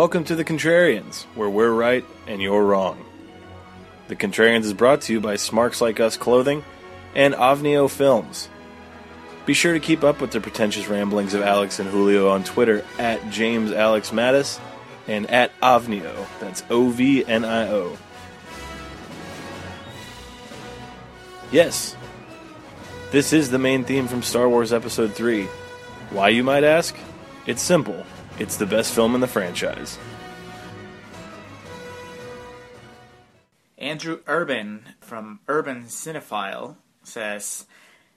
Welcome to The Contrarians, where we're right and you're wrong. The Contrarians is brought to you by Smarks Like Us Clothing and Ovnio Films. Be sure to keep up with the pretentious ramblings of Alex and Julio on Twitter at James Alex Mattis and at Ovnio. That's O V N I O. Yes, this is the main theme from Star Wars Episode 3. Why, you might ask? It's simple it's the best film in the franchise. Andrew Urban from Urban Cinefile says,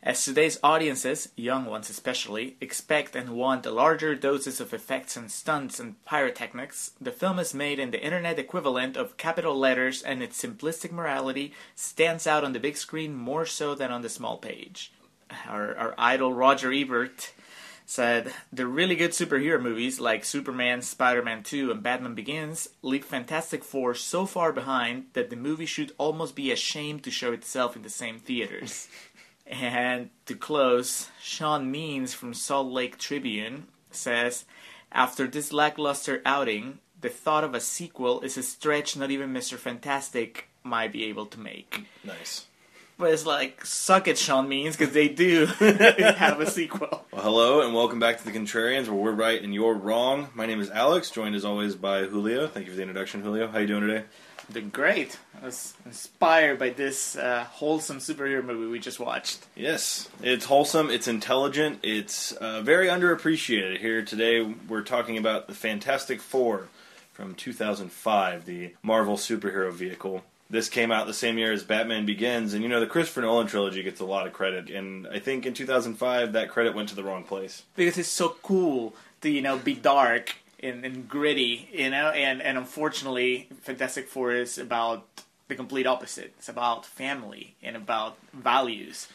as today's audiences, young ones especially, expect and want a larger doses of effects and stunts and pyrotechnics, the film is made in the internet equivalent of capital letters and its simplistic morality stands out on the big screen more so than on the small page. Our, our idol Roger Ebert said the really good superhero movies like Superman, Spider-Man 2, and Batman Begins leave Fantastic Four so far behind that the movie should almost be ashamed to show itself in the same theaters. and to close, Sean Means from Salt Lake Tribune says, after this lackluster outing, the thought of a sequel is a stretch not even Mr. Fantastic might be able to make. Nice. But it's like, suck it, Sean Means, because they do have a sequel. Well, hello and welcome back to the Contrarians, where we're right and you're wrong. My name is Alex, joined as always by Julio. Thank you for the introduction, Julio. How you doing today? Doing great. I was inspired by this uh, wholesome superhero movie we just watched. Yes, it's wholesome. It's intelligent. It's uh, very underappreciated. Here today, we're talking about the Fantastic Four from 2005, the Marvel superhero vehicle this came out the same year as Batman Begins, and you know the Christopher Nolan trilogy gets a lot of credit, and I think in 2005 that credit went to the wrong place because it's so cool to you know be dark and, and gritty, you know, and and unfortunately, Fantastic Four is about the complete opposite. It's about family and about values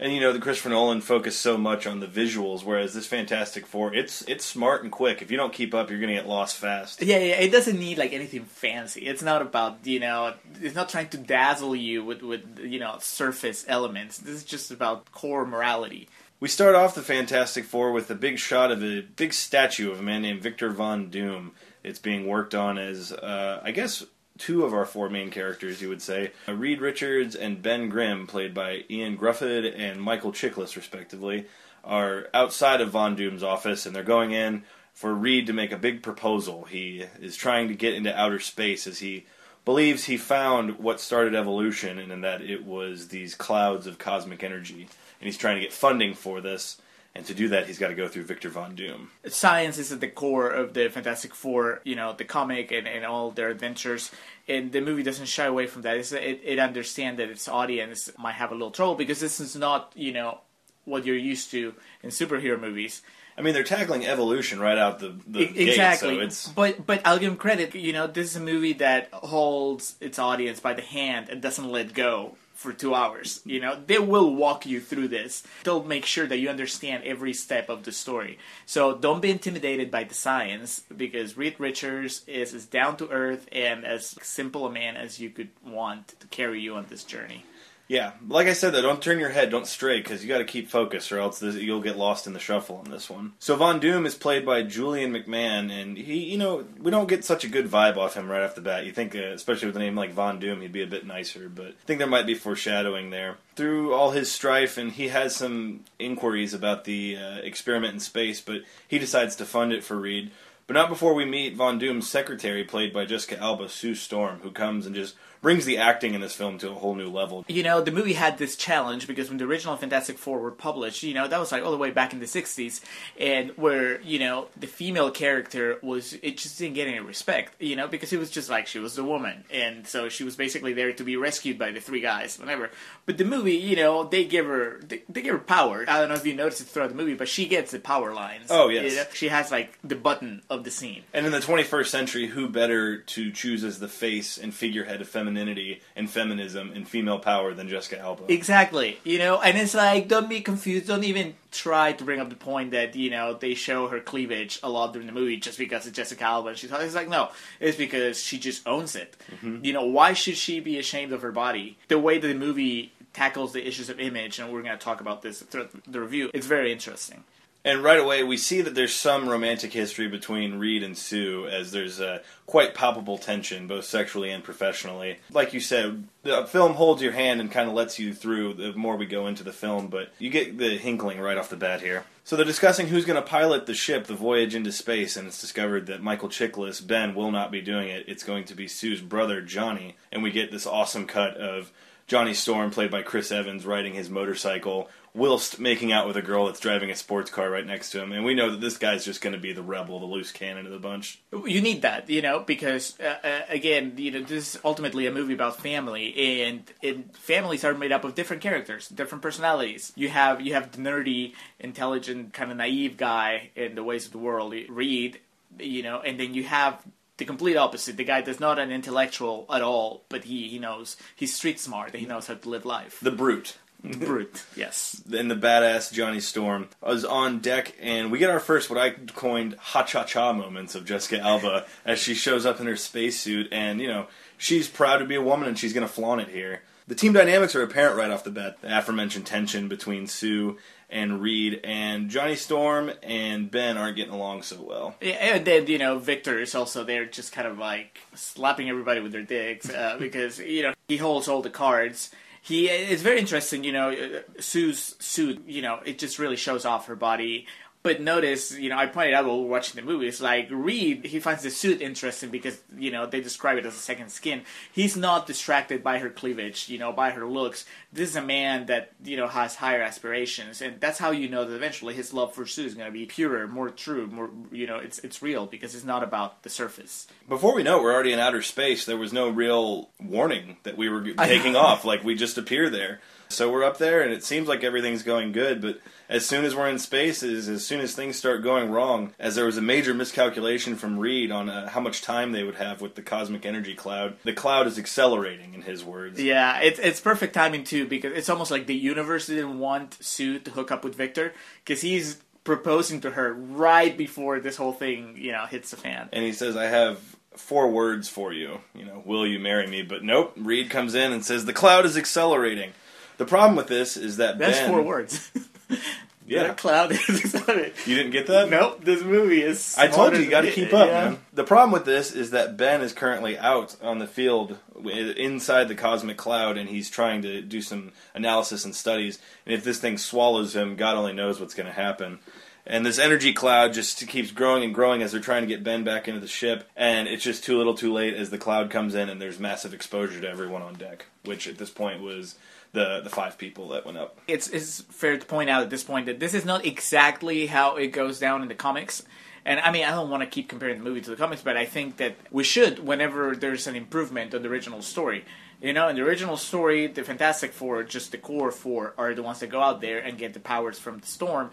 and you know the Christopher Nolan focused so much on the visuals, whereas this Fantastic Four, it's it's smart and quick. If you don't keep up, you're gonna get lost fast. Yeah, yeah. It doesn't need like anything fancy. It's not about you know, it's not trying to dazzle you with with you know surface elements. This is just about core morality. We start off the Fantastic Four with a big shot of a big statue of a man named Victor Von Doom. It's being worked on as, uh, I guess, two of our four main characters, you would say. Uh, Reed Richards and Ben Grimm, played by Ian Gruffudd and Michael Chiklis, respectively, are outside of Von Doom's office, and they're going in for Reed to make a big proposal. He is trying to get into outer space as he believes he found what started evolution, and that it was these clouds of cosmic energy. And he's trying to get funding for this and to do that, he's got to go through Victor Von Doom. Science is at the core of the Fantastic Four, you know, the comic and, and all their adventures. And the movie doesn't shy away from that. It's, it, it understands that its audience might have a little trouble because this is not, you know, what you're used to in superhero movies. I mean, they're tackling evolution right out the, the exactly. Gate, so but but I'll give them credit. You know, this is a movie that holds its audience by the hand and doesn't let go for two hours. You know, they will walk you through this. They'll make sure that you understand every step of the story. So don't be intimidated by the science because Reed Richards is as down to earth and as simple a man as you could want to carry you on this journey. Yeah, like I said, though, don't turn your head, don't stray, because you got to keep focus, or else this, you'll get lost in the shuffle on this one. So Von Doom is played by Julian McMahon, and he, you know, we don't get such a good vibe off him right off the bat. You think, uh, especially with a name like Von Doom, he'd be a bit nicer, but I think there might be foreshadowing there. Through all his strife, and he has some inquiries about the uh, experiment in space, but he decides to fund it for Reed. But not before we meet Von Doom's secretary, played by Jessica Alba, Sue Storm, who comes and just brings the acting in this film to a whole new level. You know, the movie had this challenge because when the original Fantastic Four were published, you know, that was like all the way back in the 60s, and where, you know, the female character was, it just didn't get any respect, you know, because it was just like she was a woman, and so she was basically there to be rescued by the three guys, whatever. But the movie, you know, they give her, they, they give her power. I don't know if you noticed it throughout the movie, but she gets the power lines. Oh, yes. You know? She has, like, the button of the scene. And in the 21st century, who better to choose as the face and figurehead of femininity femininity and feminism and female power than Jessica Alba. Exactly. You know, and it's like don't be confused. Don't even try to bring up the point that you know they show her cleavage a lot during the movie just because it's Jessica Alba. And she's it's like no, it's because she just owns it. Mm-hmm. You know, why should she be ashamed of her body? The way the movie tackles the issues of image, and we're going to talk about this throughout the review. It's very interesting. And right away, we see that there's some romantic history between Reed and Sue, as there's a quite palpable tension, both sexually and professionally. Like you said, the film holds your hand and kind of lets you through the more we go into the film, but you get the hinkling right off the bat here. So they're discussing who's going to pilot the ship, the voyage into space, and it's discovered that Michael Chiklis, Ben, will not be doing it. It's going to be Sue's brother, Johnny, and we get this awesome cut of Johnny Storm, played by Chris Evans, riding his motorcycle whilst making out with a girl that's driving a sports car right next to him. And we know that this guy's just going to be the rebel, the loose cannon of the bunch. You need that, you know, because uh, uh, again, you know, this is ultimately a movie about family, and, and families are made up of different characters, different personalities. You have you have the nerdy, intelligent, kind of naive guy in the ways of the world, Reed, you know, and then you have the complete opposite. The guy that's not an intellectual at all, but he, he knows he's street smart. He knows how to live life. The brute. Brute, yes. And the badass Johnny Storm is on deck, and we get our first what I coined ha cha cha moments of Jessica Alba as she shows up in her spacesuit, and you know she's proud to be a woman and she's going to flaunt it here. The team dynamics are apparent right off the bat. The aforementioned tension between Sue and Reed and Johnny Storm and Ben aren't getting along so well. Yeah, and then you know Victor is also there, just kind of like slapping everybody with their dicks uh, because you know he holds all the cards he is very interesting. You know, uh, Sue's suit. You know, it just really shows off her body. But notice, you know, I pointed out while we were watching the movie, it's like Reed, he finds the suit interesting because, you know, they describe it as a second skin. He's not distracted by her cleavage, you know, by her looks. This is a man that, you know, has higher aspirations. And that's how you know that eventually his love for Sue is going to be purer, more true, more, you know, it's, it's real because it's not about the surface. Before we know it, we're already in outer space. There was no real warning that we were taking off. Like, we just appear there. So we're up there, and it seems like everything's going good, but as soon as we're in space, is as soon as things start going wrong, as there was a major miscalculation from Reed on uh, how much time they would have with the cosmic energy cloud. The cloud is accelerating, in his words. Yeah, it's it's perfect timing too because it's almost like the universe didn't want Sue to hook up with Victor because he's proposing to her right before this whole thing, you know, hits the fan. And he says, "I have four words for you. You know, will you marry me?" But nope. Reed comes in and says, "The cloud is accelerating." The problem with this is that That's Ben, four words. Yeah. The cloud is accelerating. You didn't get that? Nope, this movie is. I told you, you got to keep up, yeah. man. The problem with this is that Ben is currently out on the field inside the cosmic cloud, and he's trying to do some analysis and studies. And if this thing swallows him, God only knows what's going to happen. And this energy cloud just keeps growing and growing as they're trying to get Ben back into the ship, and it's just too little, too late as the cloud comes in, and there's massive exposure to everyone on deck, which at this point was the the five people that went up. It's, it's fair to point out at this point that this is not exactly how it goes down in the comics. And I mean, I don't want to keep comparing the movie to the comics, but I think that we should whenever there's an improvement on the original story. You know, in the original story, the Fantastic Four, just the core four, are the ones that go out there and get the powers from the storm.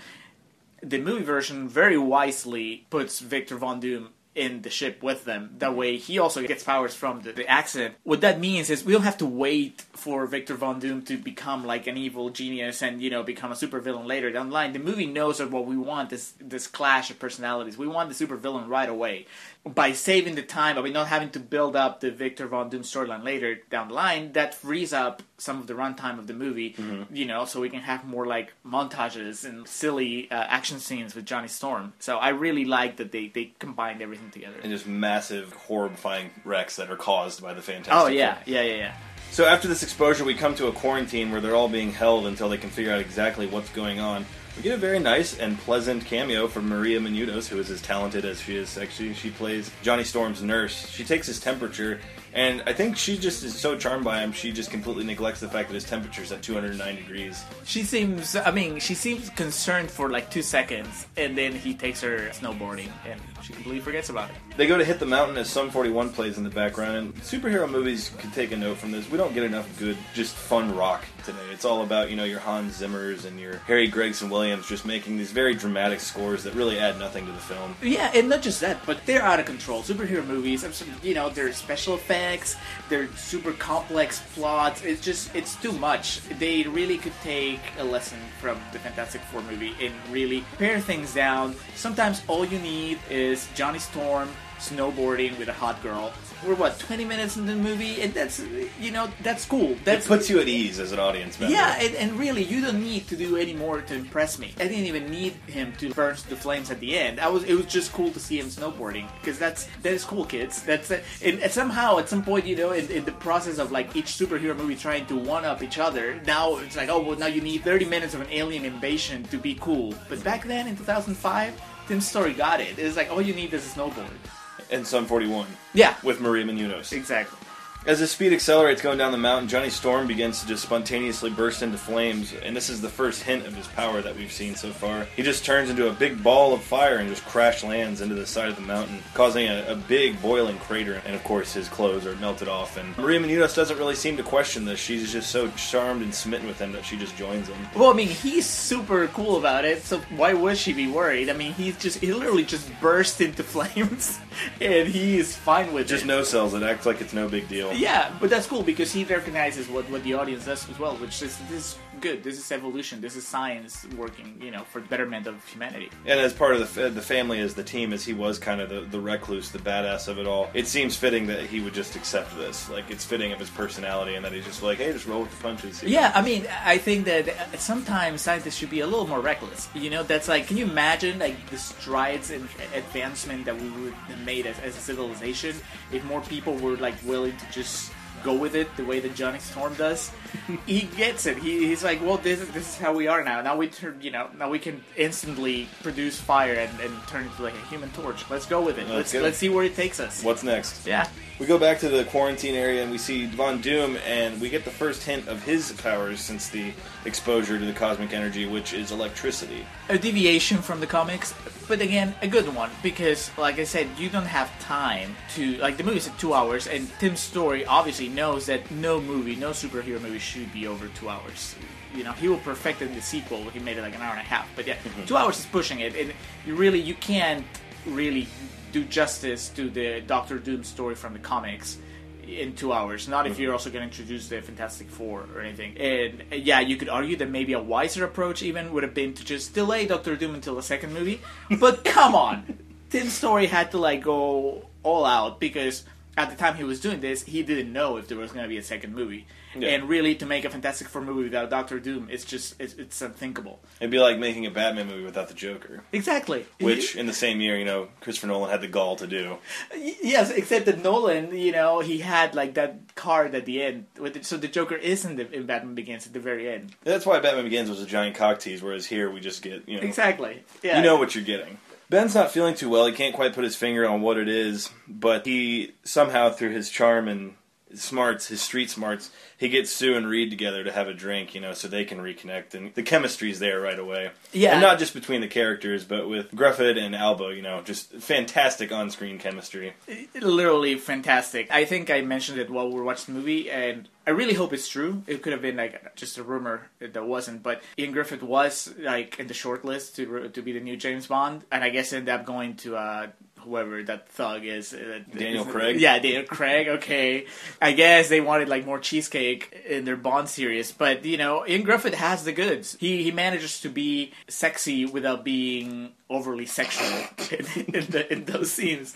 The movie version very wisely puts Victor Von Doom in the ship with them. That mm-hmm. way, he also gets powers from the, the accident. What that means is we don't have to wait for Victor Von Doom to become like an evil genius and you know become a supervillain later down the line. The movie knows that what we want is this clash of personalities. We want the supervillain right away. By saving the time, by not having to build up the Victor Von Doom storyline later down the line, that frees up some of the runtime of the movie. You know, so we can have more like montages and silly uh, action scenes with Johnny Storm. So I really like that they they combined everything together. And just massive, horrifying wrecks that are caused by the Fantastic Oh yeah, yeah, yeah, yeah. So after this exposure, we come to a quarantine where they're all being held until they can figure out exactly what's going on. We get a very nice and pleasant cameo from Maria Menounos, who is as talented as she is sexy. She plays Johnny Storm's nurse. She takes his temperature, and I think she just is so charmed by him, she just completely neglects the fact that his temperature's at 209 degrees. She seems, I mean, she seems concerned for like two seconds, and then he takes her snowboarding, and she completely forgets about it. They go to hit the mountain as Sum 41 plays in the background, and superhero movies could take a note from this. We don't get enough good, just fun rock today. It's all about, you know, your Hans Zimmers and your Harry Gregson Williams just making these very dramatic scores that really add nothing to the film. Yeah, and not just that, but they're out of control. Superhero movies, you know, they're special effects, they're super complex plots. It's just, it's too much. They really could take a lesson from the Fantastic Four movie and really pare things down. Sometimes all you need is Johnny Storm snowboarding with a hot girl. We're what 20 minutes in the movie, and that's you know that's cool. that puts you at ease as an audience member. yeah, and, and really, you don't need to do any more to impress me. I didn't even need him to burst the flames at the end. I was, it was just cool to see him snowboarding because that's that is cool, kids. That's and, and somehow at some point, you know, in, in the process of like each superhero movie trying to one up each other, now it's like, oh well, now you need 30 minutes of an alien invasion to be cool. But back then in 2005, Tim Story got it. It's like all you need is a snowboard. And Sum 41 Yeah, with Maria Menounos. exactly. As the speed accelerates going down the mountain, Johnny Storm begins to just spontaneously burst into flames, and this is the first hint of his power that we've seen so far. He just turns into a big ball of fire and just crash lands into the side of the mountain, causing a, a big boiling crater, and of course his clothes are melted off. And Maria Menounos doesn't really seem to question this. She's just so charmed and smitten with him that she just joins him. Well, I mean, he's super cool about it, so why would she be worried? I mean, he's just, he literally just bursts into flames, and he is fine with Just it. Just no sells it, acts like it's no big deal. Yeah, but that's cool because he recognizes what, what the audience does as well, which is this is good. This is evolution. This is science working, you know, for the betterment of humanity. And as part of the, the family, as the team, as he was kind of the, the recluse, the badass of it all, it seems fitting that he would just accept this. Like, it's fitting of his personality, and that he's just like, hey, just roll with the punches. Yeah, I mean, I think that sometimes scientists should be a little more reckless. You know, that's like, can you imagine like the strides and advancement that we would have made as, as a civilization if more people were like willing to just go with it the way that Johnny Storm does? he gets it. He, he's like, well, this is, this is how we are now. Now we turn, you know, now we can instantly produce fire and, and turn into like a human torch. Let's go with it. Let's Let's let's see where it takes us. What's next? Yeah. We go back to the quarantine area and we see Von Doom, and we get the first hint of his powers since the exposure to the cosmic energy, which is electricity. a deviation from the comics, but again, a good one because, like I said, you don't have time to like the movie's at two hours, and Tim Story obviously knows that no movie, no superhero movie should be over two hours. You know, he will perfect it in the sequel. He made it like an hour and a half, but yeah, two hours is pushing it, and you really you can't really do justice to the Doctor Doom story from the comics in two hours. Not if you're also going to introduce the Fantastic Four or anything. And uh, yeah, you could argue that maybe a wiser approach even would have been to just delay Doctor Doom until the second movie. But come on, Tim Story had to like go all out because at the time he was doing this, he didn't know if there was going to be a second movie. Yeah. And really, to make a Fantastic Four movie without Doctor Doom, it's just it's, it's unthinkable. It'd be like making a Batman movie without the Joker, Exactly. which in the same year, you know, Christopher Nolan had the gall to do. Yes, except that Nolan, you know, he had like that card at the end, with it, so the Joker isn't in Batman Begins at the very end. That's why Batman Begins was a giant cock tease, whereas here we just get, you know, Exactly. Yeah. you know what you're getting. Ben's not feeling too well. He can't quite put his finger on what it is, but he somehow, through his charm and smarts, his street smarts, he gets Sue and Reed together to have a drink, you know, so they can reconnect, and the chemistry's there right away. Yeah. and not just between the characters, but with Gruffudd and Alba, you know, just fantastic on-screen chemistry. literally fantastic. I think I mentioned it while we were watching the movie, and I really hope it's true. It could have been like just a rumor that wasn't, but Ian Gruffudd was like in the short list to to be the new James Bond, and I guess ended up going to uh, whoever that thug is. Uh, Daniel Craig? Yeah, Daniel Craig. Okay, I guess they wanted like more cheesecake in their Bond series, but you know, Ian Gruffudd has the goods. He he manages to be sexy without being overly sexual in, the, in those scenes.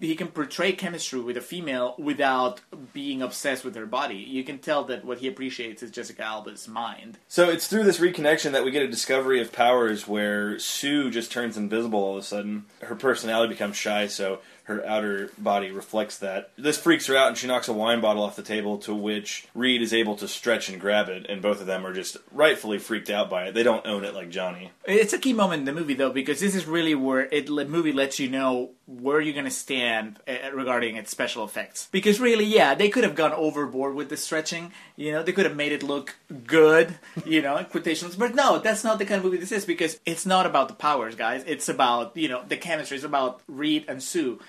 He can portray chemistry with a female without being obsessed with her body. You can tell that what he appreciates is Jessica Alba's mind. So it's through this reconnection that we get a discovery of powers where Sue just turns invisible all of a sudden. Her personality becomes shy, so her outer body reflects that. This freaks her out, and she knocks a wine bottle off the table, to which Reed is able to stretch and grab it, and both of them are just rightfully freaked out by it. They don't own it like Johnny. It's a key moment in the movie, though, because this is really where it the movie lets you know where you're going to stand uh, regarding its special effects. Because really, yeah, they could have gone overboard with the stretching. You know, they could have made it look good. You know, quotations. But no, that's not the kind of movie this is because it's not about the powers, guys. It's about you know the chemistry. It's about Reed and Sue.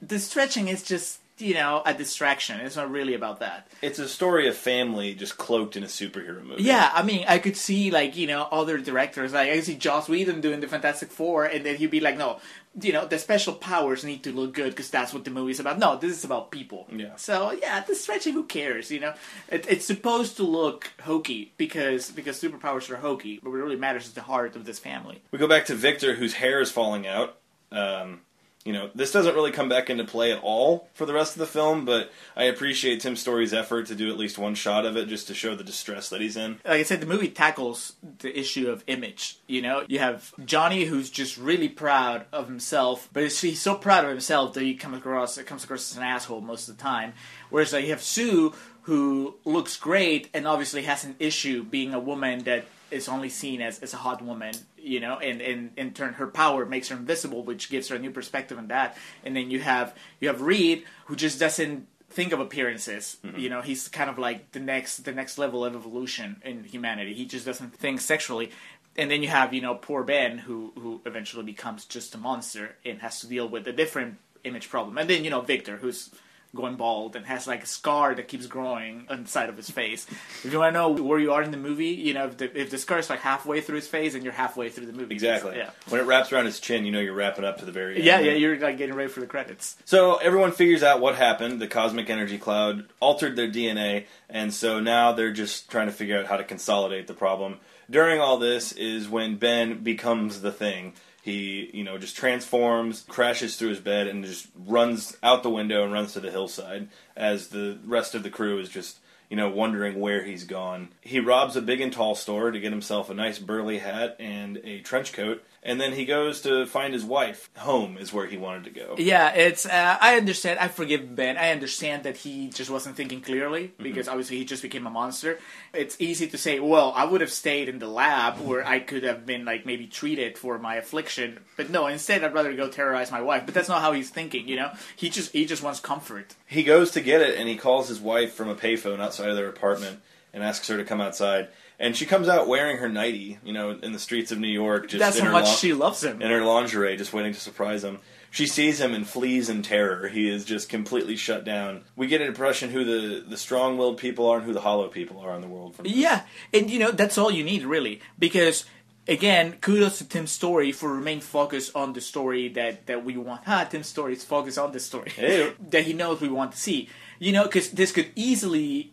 The stretching is just you know a distraction. It's not really about that. It's a story of family just cloaked in a superhero movie. Yeah, I mean, I could see like you know other directors, like I could see Joss Whedon doing the Fantastic Four, and then he'd be like, no, you know, the special powers need to look good because that's what the movie's about. No, this is about people. Yeah. So yeah, the stretching, who cares? You know, it, it's supposed to look hokey because because superpowers are hokey, but what really matters is the heart of this family. We go back to Victor, whose hair is falling out. Um, you know, this doesn't really come back into play at all for the rest of the film, but I appreciate Tim Story's effort to do at least one shot of it just to show the distress that he's in. like I said, the movie tackles the issue of image. You know, you have Johnny who's just really proud of himself, but he's so proud of himself that he comes across it comes across as an asshole most of the time. Whereas like, you have Sue who looks great and obviously has an issue being a woman that is only seen as, as a hot woman. You know, and, and in turn her power makes her invisible, which gives her a new perspective on that. And then you have you have Reed who just doesn't think of appearances. Mm-hmm. You know, he's kind of like the next the next level of evolution in humanity. He just doesn't think sexually. And then you have, you know, poor Ben who who eventually becomes just a monster and has to deal with a different image problem. And then, you know, Victor who's going bald and has like a scar that keeps growing on the side of his face. If you want to know where you are in the movie, you know, if the, if the scar is like halfway through his face and you're halfway through the movie. Exactly. Yeah. When it wraps around his chin, you know you're wrapping up to the very end. Yeah, yeah, you're like getting ready for the credits. So everyone figures out what happened. The cosmic energy cloud altered their DNA, and so now they're just trying to figure out how to consolidate the problem. During all this is when Ben becomes the thing. He, you know, just transforms, crashes through his bed, and just runs out the window and runs to the hillside as the rest of the crew is just, you know, wondering where he's gone. He robs a big and tall store to get himself a nice burly hat and a trench coat, and then he goes to find his wife. Home is where he wanted to go. Yeah, it's. Uh, I understand. I forgive Ben. I understand that he just wasn't thinking clearly because obviously he just became a monster. It's easy to say, well, I would have stayed in the lab where I could have been like maybe treated for my affliction, but no. Instead, I'd rather go terrorize my wife. But that's not how he's thinking. You know, he just he just wants comfort. He goes to get it, and he calls his wife from a payphone outside of their apartment and asks her to come outside. And she comes out wearing her nightie, you know, in the streets of New York. Just that's in how her much lin- she loves him. in her lingerie, just waiting to surprise him. She sees him and flees in terror. He is just completely shut down. We get an impression who the, the strong-willed people are and who the hollow people are in the world. From this. Yeah, and you know that's all you need really because again, kudos to Tim Story for remain focused on the story that that we want. Ah, Tim Story is focused on the story Hey. that he knows we want to see. You know, because this could easily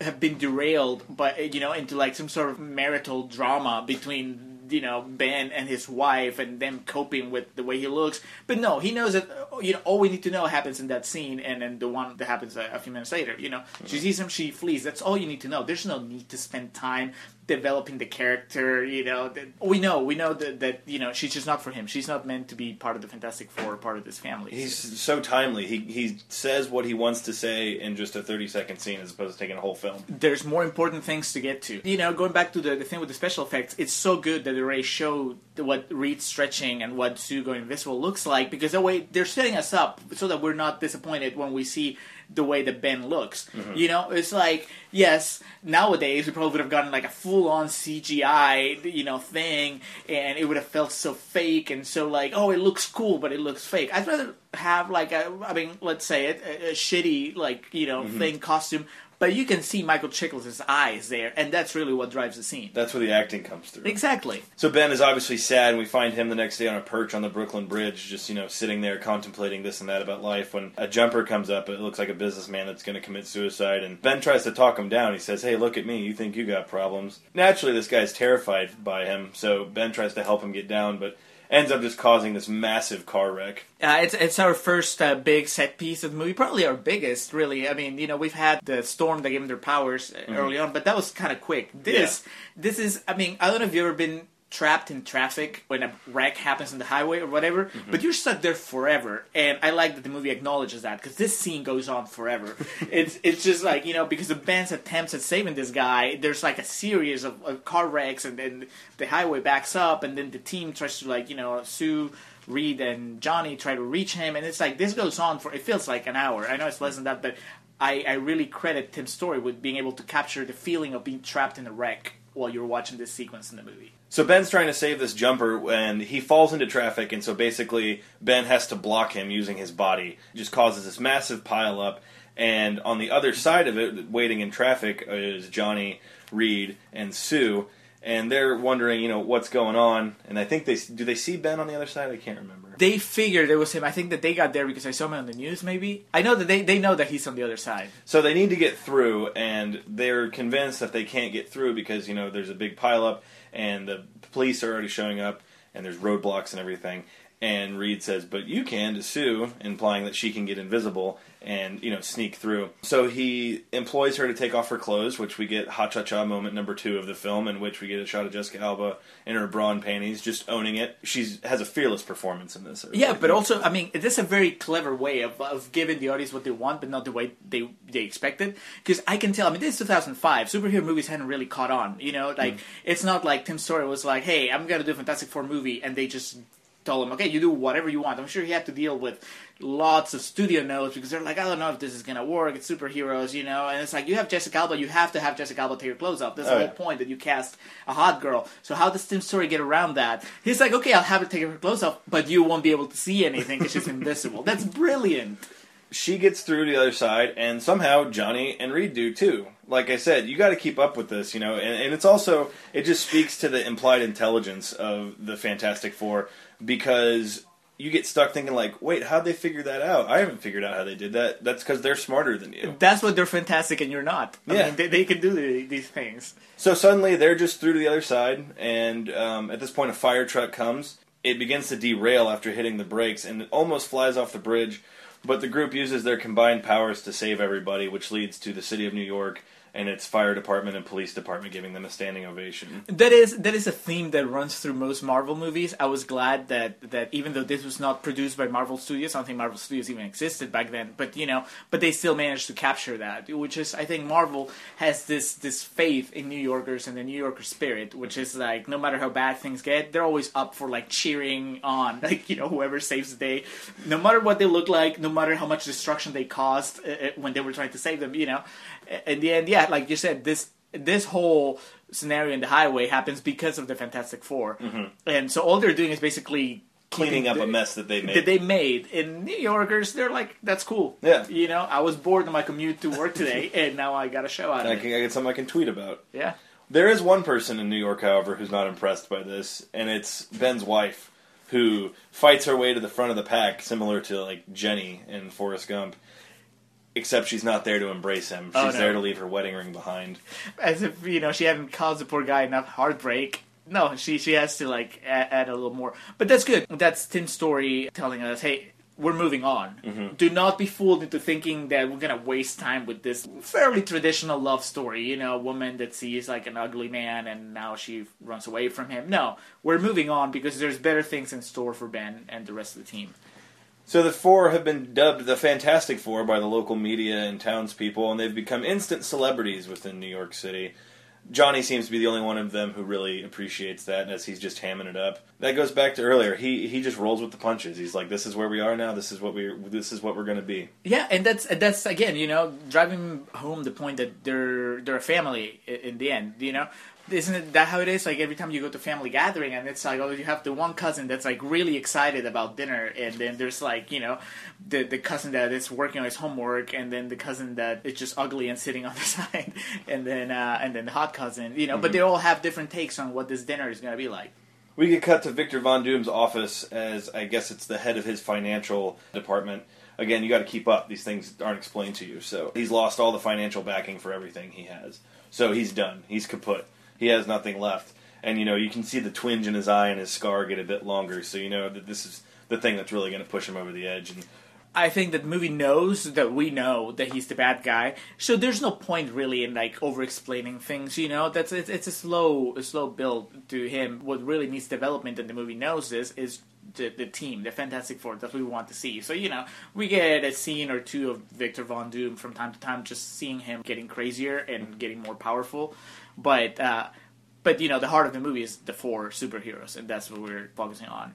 have been derailed, but you know, into like some sort of marital drama between you know Ben and his wife and them coping with the way he looks. But no, he knows that uh, you know all we need to know happens in that scene, and then the one that happens a, a few minutes later. You know, she sees him, she flees. That's all you need to know. There's no need to spend time developing the character. You know, that, we know we know that that you know she's just not for him. She's not meant to be part of the Fantastic Four, part of this family. He's so timely. He he says what he wants to say in just a thirty-second scene, as opposed to taking a whole film. there's more important things to get to. You know, going back to the, the thing with the special effects, it's so good that they show what Reed stretching and what Sue going invisible looks like because that way they're setting us up so that we're not disappointed when we see the way that Ben looks. Mm-hmm. You know, it's like yes, nowadays we probably would have gotten like a full on CGI you know thing, and it would have felt so fake and so like oh it looks cool but it looks fake. I'd rather have like a I mean let's say it a, a shitty like you know mm-hmm. thing costume. But you can see Michael Chiklis' eyes there, and that's really what drives the scene. That's where the acting comes through. Exactly. So Ben is obviously sad, and we find him the next day on a perch on the Brooklyn Bridge, just you know sitting there contemplating this and that about life. When a jumper comes up, it looks like a businessman that's going to commit suicide, and Ben tries to talk him down. He says, "Hey, look at me. You think you got problems?" Naturally, this guy's terrified by him, so Ben tries to help him get down, but ends up just causing this massive car wreck. Uh, it's it's our first uh, big set piece of the movie, probably our biggest, really. I mean, you know, we've had the storm that gave them their powers uh early on, but that was kind of quick. This this is, I mean, I don't know if you've ever been trapped in traffic when a wreck happens on the highway or whatever, mm-hmm. but you're stuck there forever. And I like that the movie acknowledges that because this scene goes on forever. it's it's just like you know because the Ben's attempts at saving this guy, there's like a series of, of car wrecks, and then the highway backs up, and then the team tries to like you know sue. Reed and Johnny try to reach him, and it's like this goes on for it feels like an hour. I know it's less than that, but I, I really credit Tim Story with being able to capture the feeling of being trapped in a wreck while you're watching this sequence in the movie. So Ben's trying to save this jumper and he falls into traffic and so basically Ben has to block him using his body. It just causes this massive pile up and on the other side of it waiting in traffic is Johnny, Reed and Sue and they're wondering, you know, what's going on and I think they do they see Ben on the other side? I can't remember. They figured it was him. I think that they got there because I saw him on the news. Maybe I know that they, they know that he's on the other side. So they need to get through, and they're convinced that they can't get through because you know there's a big pileup, and the police are already showing up, and there's roadblocks and everything. And Reed says, "But you can to Sue," implying that she can get invisible and you know sneak through. So he employs her to take off her clothes, which we get ha cha cha moment number two of the film, in which we get a shot of Jessica Alba in her bra and panties, just owning it. She has a fearless performance in this. Yeah, but also, I mean, this is a very clever way of, of giving the audience what they want, but not the way they they expected. Because I can tell, I mean, this is 2005. Superhero movies hadn't really caught on. You know, like mm. it's not like Tim Story was like, "Hey, I'm gonna do a Fantastic Four movie," and they just told him, okay, you do whatever you want. I'm sure he had to deal with lots of studio notes because they're like, I don't know if this is gonna work. It's superheroes, you know. And it's like you have Jessica Alba, you have to have Jessica Alba take your clothes off. That's oh, the whole yeah. point that you cast a hot girl. So how does Tim Story get around that? He's like, okay, I'll have her take her clothes off, but you won't be able to see anything because she's invisible. That's brilliant. She gets through to the other side, and somehow Johnny and Reed do too. Like I said, you got to keep up with this, you know. And, and it's also it just speaks to the implied intelligence of the Fantastic Four because you get stuck thinking like, wait, how'd they figure that out? I haven't figured out how they did that. That's because they're smarter than you. That's what they're fantastic and you're not. I yeah, mean, they, they, can do the, these things. So suddenly they're just through to the other side, and um, at this point a fire truck comes. It begins to derail after hitting the brakes, and it almost flies off the bridge. But the group uses their combined powers to save everybody, which leads to the city of New York and its fire department and police department giving them a standing ovation. That is that is a theme that runs through most Marvel movies. I was glad that that even though this was not produced by Marvel Studios, I don't think Marvel Studios even existed back then, but you know, but they still managed to capture that, which is I think Marvel has this this faith in New Yorkers and the New Yorker spirit, which is like no matter how bad things get, they're always up for like cheering on like you know whoever saves the day, no matter what they look like, no matter how much destruction they caused uh, uh when they were trying to save them, you know. In the end, yeah, like you said, this this whole scenario in the highway happens because of the Fantastic 4 mm-hmm. and so all they're doing is basically cleaning up the, a mess that they made. That they made. And New Yorkers, they're like, "That's cool." Yeah. You know, I was bored on my commute to work today, and now I got a show out of I it. Can, I get something I can tweet about. Yeah. There is one person in New York, however, who's not impressed by this, and it's Ben's wife, who fights her way to the front of the pack, similar to like Jenny in Forrest Gump Except she's not there to embrace him. Oh, she's oh, no. there to leave her wedding ring behind. As if you know she hadn't caused the poor guy enough heartbreak. No, she she has to like add, add a little more. But that's good. That's Tim Story telling us, hey, we're moving on. Mm-hmm. Do not be fooled into thinking that we're gonna waste time with this fairly traditional love story. You know, a woman that sees like an ugly man and now she runs away from him. No, we're moving on because there's better things in store for Ben and the rest of the team. So the four have been dubbed the Fantastic Four by the local media and townspeople, and they've become instant celebrities within New York City. Johnny seems to be the only one of them who really appreciates that, as he's just hamming it up. That goes back to earlier. He he just rolls with the punches. He's like, "This is where we are now. This is what we this is what we're going to be." Yeah, and that's that's again, you know, driving home the point that they're they're a family in the end. You know, isn't it that how it is? Like every time you go to family gathering, and it's like, oh, you have the one cousin that's like really excited about dinner, and then there's like, you know, the the cousin that is working on his homework, and then the cousin that is just ugly and sitting on the side, and then uh, and then the hot cousin, you know. Mm-hmm. But they all have different takes on what this dinner is going to be like. We get cut to Victor Von Doom's office as I guess it's the head of his financial department. Again, you got to keep up. These things aren't explained to you. So he's lost all the financial backing for everything he has. So he's done. He's kaput he has nothing left. And you know, you can see the twinge in his eye and his scar get a bit longer. So you know that this is the thing that's really going to push him over the edge. And I think that the movie knows that we know that he's the bad guy, so there's no point really in like over explaining things. You know, that's it's, it's a slow a slow build to him. What really needs development, and the movie knows this, is the, the team, the Fantastic Four that we want to see. So you know, we get a scene or two of Victor Von Doom from time to time, just seeing him getting crazier and getting more powerful. But uh, but you know, the heart of the movie is the four superheroes, and that's what we're focusing on.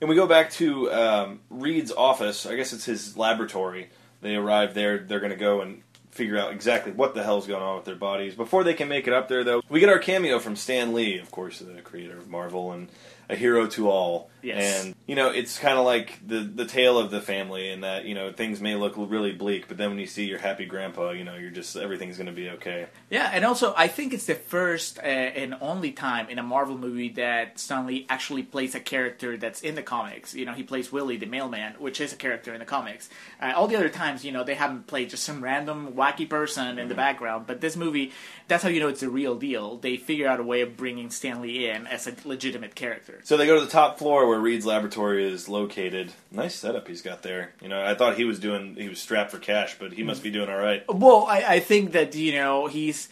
And we go back to um, Reed's office. I guess it's his laboratory. They arrive there. They're going to go and figure out exactly what the hell's going on with their bodies. Before they can make it up there, though, we get our cameo from Stan Lee, of course, the creator of Marvel, and a hero to all. Yes. And you know, it's kind of like the the tale of the family, in that you know things may look really bleak, but then when you see your happy grandpa, you know, you're just everything's going to be okay. Yeah, and also I think it's the first uh, and only time in a Marvel movie that Stan Lee actually plays a character that's in the comics. You know, he plays Willie the mailman, which is a character in the comics. Uh, all the other times, you know, they haven't played just some random wacky person in mm-hmm. the background, but this movie, that's how you know it's a real deal. They figure out a way of bringing Stan Lee in as a legitimate character. So they go to the top floor where Reed's laboratory is located. Nice setup he's got there. You know, I thought he was doing he was strapped for cash, but he must be doing all right. Well, I, I think that you know he's,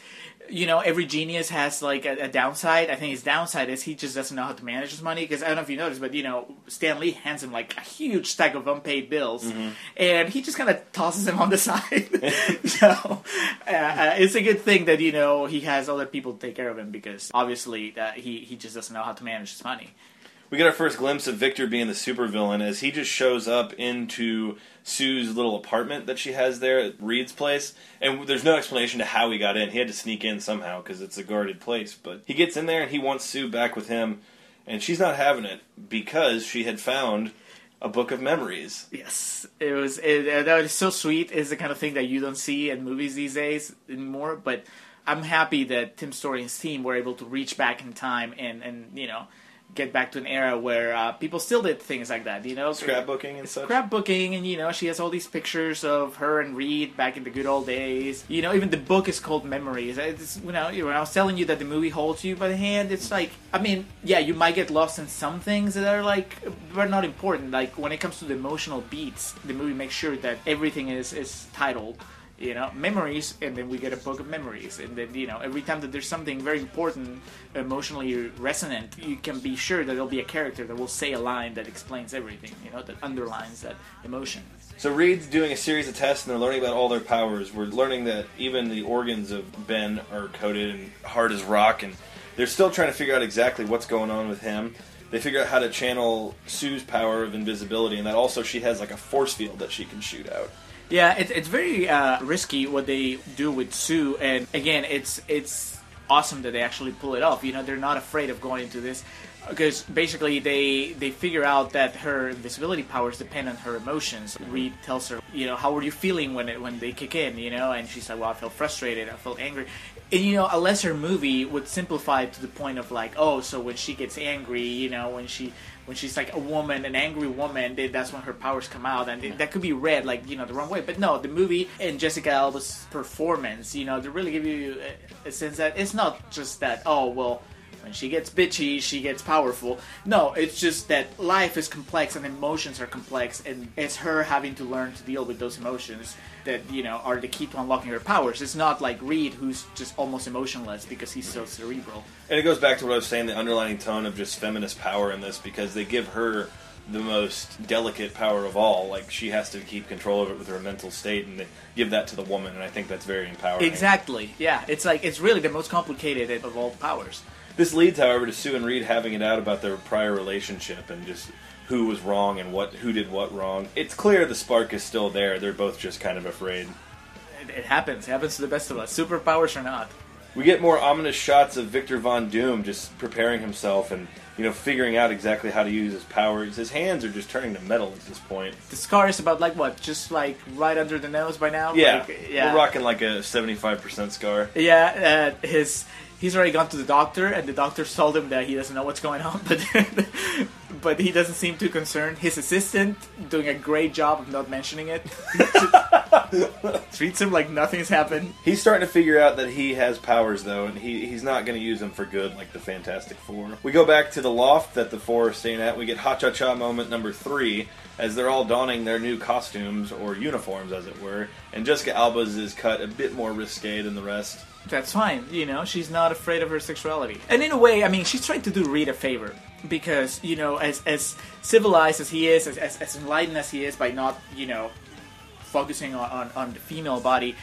you know, every genius has like a, a downside. I think his downside is he just doesn't know how to manage his money. Because I don't know if you noticed, but you know, Stan Lee hands him like a huge stack of unpaid bills, Mm-hmm. and he just kind of tosses them on the side. so uh, uh, it's a good thing that you know he has other people to take care of him because obviously uh, he he just doesn't know how to manage his money. We get our first glimpse of Victor being the supervillain as he just shows up into Sue's little apartment that she has there at Reed's place. And there's no explanation to how he got in. He had to sneak in somehow because it's a guarded place. But he gets in there and he wants Sue back with him. And she's not having it because she had found a book of memories. Yes, it was. It, uh, that was so sweet. Is the kind of thing that you don't see in movies these days anymore. But I'm happy that Tim Story and his team were able to reach back in time and and you know get back to an era where uh, people still did things like that. You know, Scrapbooking and such. scrapbooking, and you know she has all these pictures of her and Reed back in the good old days. You know, even the book is called Memories. It's, you know, when I was telling you that the movie holds you by the hand, it's like, I mean, yeah, you might get lost in some things that are like, but not important. Like when it comes to the emotional beats, the movie makes sure that everything is is titled. You know, memories, and then we get a book of memories, and then you know, every time that there's something very important, emotionally resonant, you can be sure that there'll be a character that will say a line that explains everything. You know, that underlines that emotion. So Reed's doing a series of tests and they're learning about all their powers. We're learning that even the organs of Ben are coated and hard as rock, and they're still trying to figure out exactly what's going on with him. They figure out how to channel Sue's power of invisibility, and that also she has like a force field that she can shoot out. Yeah, it, it's very uh, risky what they do with Sue, and again, it's it's awesome that they actually pull it off. You know, they're not afraid of going into this because basically they they figure out that her invisibility powers depend on her emotions. Reed tells her, you know, how were you feeling when it when they kick in? You know, and she's like, well, I felt frustrated, I felt angry. And you know, a lesser movie would simplify to the point of like, oh, so when she gets angry, you know, when she when she's like a woman, an angry woman, then that's when her powers come out, and that could be read like you know the wrong way. But no, the movie and Jessica Alba's performance, you know, they really give you a, a sense that it's not just that. Oh well, when she gets bitchy, she gets powerful. No, it's just that life is complex and emotions are complex, and it's her having to learn to deal with those emotions that you know are the key to unlocking her powers. It's not like Reed, who's just almost emotionless because he's so cerebral. And it goes back to what I was saying the underlining tone of just feminist power in this because they give her the most delicate power of all. Like she has to keep control of it with her mental state, and they give that to the woman, and I think that's very empowering. Exactly. Yeah, it's like it's really the most complicated of all powers. This leads, however, to Sue and Reed having it out about their prior relationship and just who was wrong and what who did what wrong. It's clear the spark is still there. They're both just kind of afraid. It, it happens. It happens to the best of us, superpowers or not. We get more ominous shots of Victor Von Doom just preparing himself and you know figuring out exactly how to use his powers. His hands are just turning to metal at this point. The scar is about like what, just like right under the nose by now. Yeah, Like, yeah. we're rocking like a seventy-five percent scar. Yeah, uh, his he's already gone to the doctor, and the doctor told him that he doesn't know what's going on, but but he doesn't seem too concerned. His assistant doing a great job of not mentioning it. Treats him like nothing's happened. He's starting to figure out that he has powers, though, and he, he's not going to use them for good like the Fantastic Four. We go back to the loft that the four are staying at. We get Ha Cha Cha moment number three as they're all donning their new costumes, or uniforms, as it were, and Jessica Alba's is cut a bit more risque than the rest. That's fine, you know, she's not afraid of her sexuality. And in a way, I mean, she's trying to do Reed a favor. Because, you know, as, as civilized as he is, as, as, as enlightened as he is by not, you know, focusing on, on, on the female body,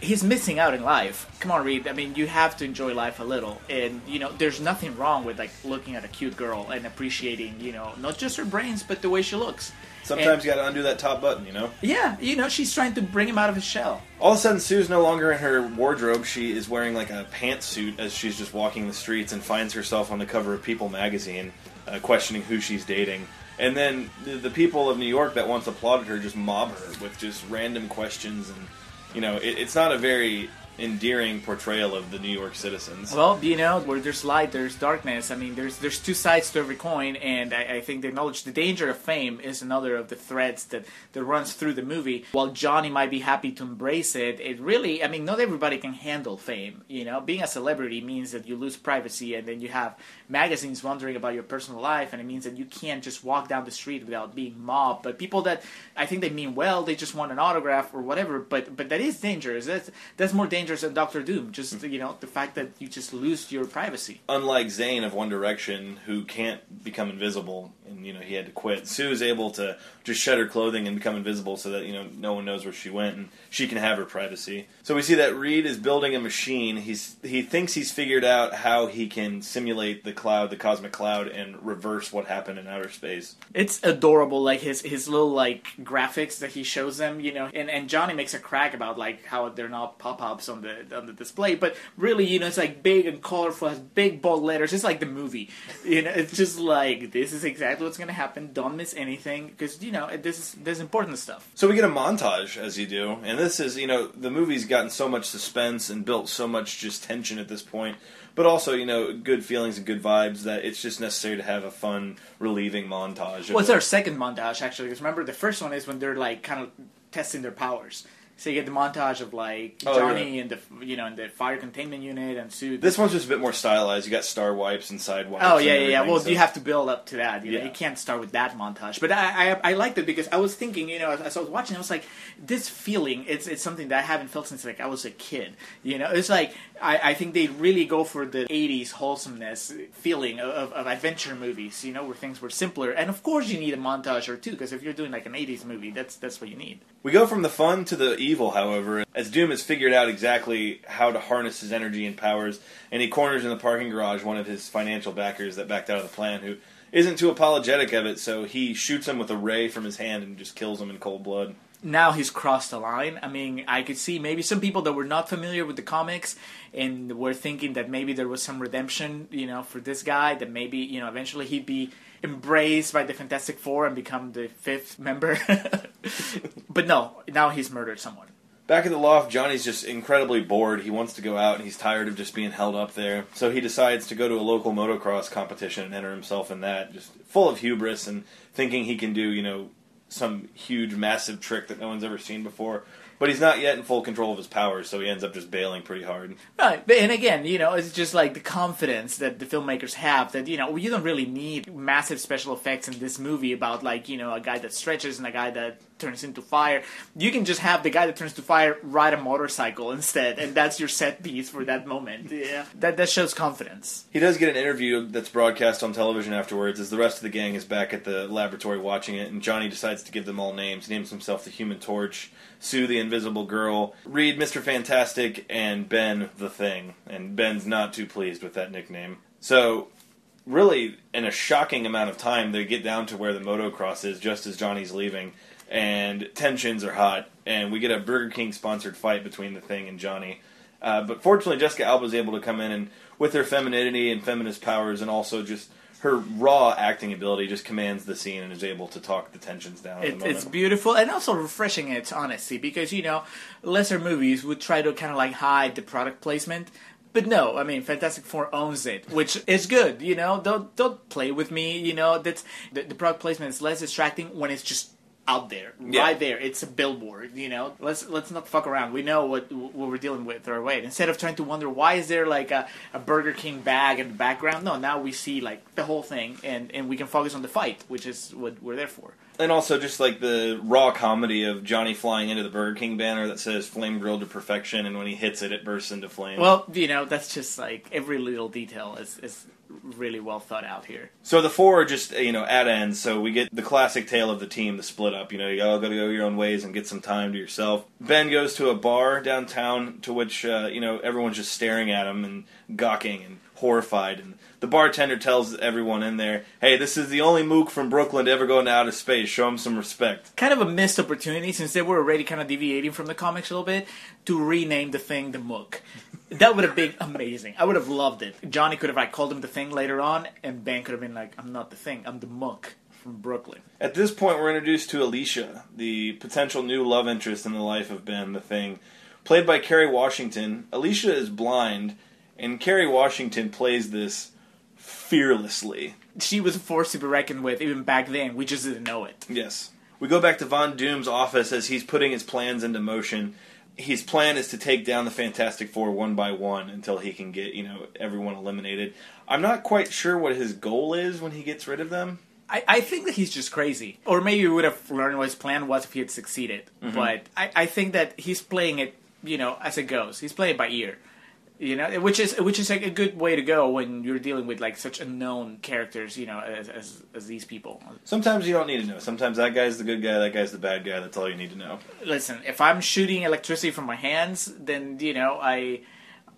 he's missing out in life. Come on, Reed. I mean, you have to enjoy life a little, and you know, there's nothing wrong with like looking at a cute girl and appreciating, you know, not just her brains but the way she looks. Sometimes And- you got to undo that top button, you know. Yeah, you know, she's trying to bring him out of his shell. All of a sudden, Sue's no longer in her wardrobe. She is wearing like a pantsuit as she's just walking the streets and finds herself on the cover of People magazine, uh, questioning who she's dating. And then the, the people of New York that once applauded her just mob her with just random questions, and you know, it, it's not a very endearing portrayal of the New York citizens. Well, you know, where there's light, there's darkness. I mean, there's there's two sides to every coin, and I, I think the knowledge, the danger of fame is another of the threads that, that runs through the movie. While Johnny might be happy to embrace it, it really, I mean, not everybody can handle fame. You know, being a celebrity means that you lose privacy, and then you have magazines wondering about your personal life, and it means that you can't just walk down the street without being mobbed. But people that I think they mean well, they just want an autograph or whatever. But but that is dangerous. That's that's more dangerous than Doctor Doom. Just mm-hmm. you know, the fact that you just lose your privacy. Unlike Zayn of One Direction, who can't become invisible, and you know he had to quit. Sue is able to just shed her clothing and become invisible, so that you know no one knows where she went, and she can have her privacy. So we see that Reed is building a machine. He's he thinks he's figured out how he can simulate the cloud, the cosmic cloud, and reverse what happened in outer space. It's adorable, like his his little like graphics that he shows them, you know. And and Johnny makes a crack about like how they're not pop ups on the on the display, but really, you know, it's like big and colorful, has big bold letters. It's like the movie, you know. It's just like this is exactly what's gonna happen. Don't miss anything because you know this is this is important stuff. So we get a montage as you do, and this is you know the movie's gotten so much suspense and built so much just tension at this point, but also you know good feelings and good vibes that it's just necessary to have a fun relieving montage. Well, it's our second montage actually. Because remember, the first one is when they're like kind of testing their powers. So you get the montage of like Oh, Johnny and the you know in the fire containment unit and Sue. This one's just a bit more stylized. You got star wipes and side wipes. Oh yeah, yeah, yeah. Well, so- you have to build up to that. You know, Yeah. you can't start with that montage. But I, I, I liked it because I was thinking, you know, as I was watching, I was like, this feeling, it's, it's something that I haven't felt since like I was a kid. You know, it's like I, I think they really go for the '80s wholesomeness feeling of, of adventure movies. You know, where things were simpler, and of course you need a montage or two because if you're doing like an '80s movie, that's that's what you need. We go from the fun to the evil, however, as Doom has figured out exactly how to harness his energy and powers, and he corners in the parking garage one of his financial backers that backed out of the plan, who isn't too apologetic of it, so he shoots him with a ray from his hand and just kills him in cold blood. now he's crossed the line. I mean, I could see maybe some people that were not familiar with the comics and were thinking that maybe there was some redemption, you know, for this guy. That maybe you know eventually he'd be embraced by the Fantastic Four and become the fifth member. but no, now he's murdered someone. Back at the loft, Johnny's just incredibly bored. He wants to go out and he's tired of just being held up there. So he decides to go to a local motocross competition and enter himself in that, just full of hubris and thinking he can do, you know, some huge, massive trick that no one's ever seen before. But he's not yet in full control of his powers, so he ends up just bailing pretty hard. Right, but- and again, you know, it's just like the confidence that the filmmakers have that you know you don't really need massive special effects in this movie about like you know a guy that stretches and a guy that turns into fire. You can just have the guy that turns to fire ride a motorcycle instead, and that's your set piece for that moment. Yeah, that that shows confidence. He does get an interview that's broadcast on television afterwards, as the rest of the gang is back at the laboratory watching it, and Johnny decides to give them all names. He names himself the Human Torch, Sue the Invisible Girl, Reed Mr. Fantastic, and Ben the Thing. And Ben's not too pleased with that nickname. So, really, in a shocking amount of time, they get down to where the motocross is just as Johnny's leaving, and tensions are hot, and we get a Burger King sponsored fight between the Thing and Johnny. Uh, but fortunately, Jessica Alba is able to come in and, with her femininity and feminist powers, and also just her raw acting ability, just commands the scene and is able to talk the tensions down. at the it's beautiful and also refreshing in its honesty because you know lesser movies would try to kind of like hide the product placement. But no, I mean, Fantastic Four owns it, which is good. You know, don't don't play with me. You know, that's the, the product placement is less distracting when it's just out there, Yeah. right there. It's a billboard. You know, let's let's not fuck around. We know what what we're dealing with our way. Instead of trying to wonder why is there like a, a Burger King bag in the background, no, now we see like the whole thing, and and we can focus on the fight, which is what we're there for. And also just like the raw comedy of Johnny flying into the Burger King banner that says "Flame Grilled to Perfection," and when he hits it, it bursts into flame. Well, you know, that's just like every little detail is, is really well thought out here. So the four are just you know at ends. So we get the classic tale of the team, the split up. You know, you all got to go your own ways and get some time to yourself. Ben goes to a bar downtown, to which uh, you know everyone's just staring at him and gawking and horrified. And the bartender tells everyone in there, "Hey, this is the only mook from Brooklyn to ever go into outer space. Show him some respect." Kind of a missed opportunity since they were already kind of deviating from the comics a little bit to rename the thing the Mook. That would have been amazing. I would have loved it. Johnny could have like called him the thing later on, and Ben could have been like, "I'm not the thing. I'm the Mook from Brooklyn." At this point, we're introduced to Alicia, the potential new love interest in the life of Ben, the thing. played by Kerry Washington. Alicia is blind, and Kerry Washington plays this fearlessly. She was a force to be reckoned with even back then. We just didn't know it. Yes. We go back to Von Doom's office as he's putting his plans into motion. His plan is to take down the Fantastic Four one by one until he can get, you know, everyone eliminated. I'm not quite sure what his goal is when he gets rid of them. I, I think that he's just crazy. Or maybe we would have learned what his plan was if he had succeeded. Mm-hmm. But I, I think that he's playing it, you know, as it goes. He's playing it by ear. You know, which is which is like a good way to go when you're dealing with like such unknown characters, you know, as as, as these people. Sometimes you don't need to know. Sometimes that guy's the good guy, that guy's the bad guy. That's all you need to know. Listen, if I'm shooting electricity from my hands, then you know I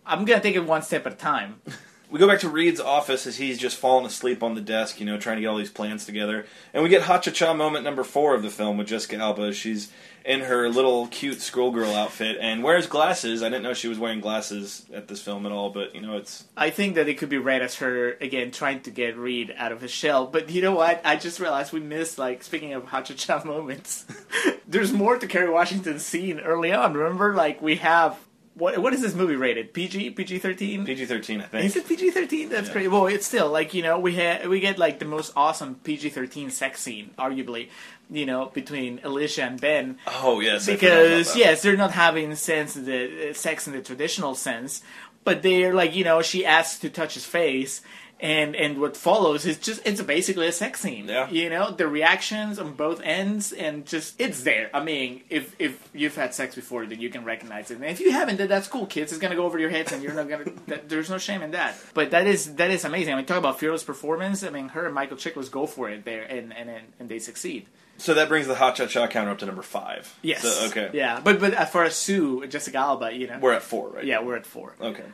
I'm gonna take it one step at a time. We go back to Reed's office as he's just fallen asleep on the desk, you know, trying to get all these plans together. And we get Ha Cha Cha moment number four of the film with Jessica Alba. She's in her little cute schoolgirl outfit and wears glasses. I didn't know she was wearing glasses at this film at all, but, you know, it's. I think that it could be read as her again trying to get Reed out of his shell. But you know what? I just realized we missed like speaking of Ha Cha Cha moments. There's more to Kerry Washington's scene early on. Remember, like we have what what is this movie rated? PG PG thirteen. PG 13, I think. Is it PG thirteen? That's Yeah. great. Well, it's still like you know we ha- we get like the most awesome PG thirteen sex scene, arguably, you know, between Alicia and Ben. Oh, yes. I forgot about because yes, they're not having sense the uh, sex in the traditional sense, but they're like you know she asks to touch his face. And and what follows is just it's basically a sex scene. Yeah. You know the reactions on both ends and just it's there. I mean, if if you've had sex before, then you can recognize it. And if you haven't, then that's cool, kids. It's gonna go over your heads, and you're not gonna. that, there's no shame in that. But that is that is amazing. I mean, talk about fearless performance. I mean, her and Michael Chiklis go for it there, and and and, they succeed. So that brings the hot Cha Cha counter up to number five. Yes. So, okay. Yeah, but but as far as Sue, Jessica Alba, you know, We're at four, right? yeah, we're at four. Okay.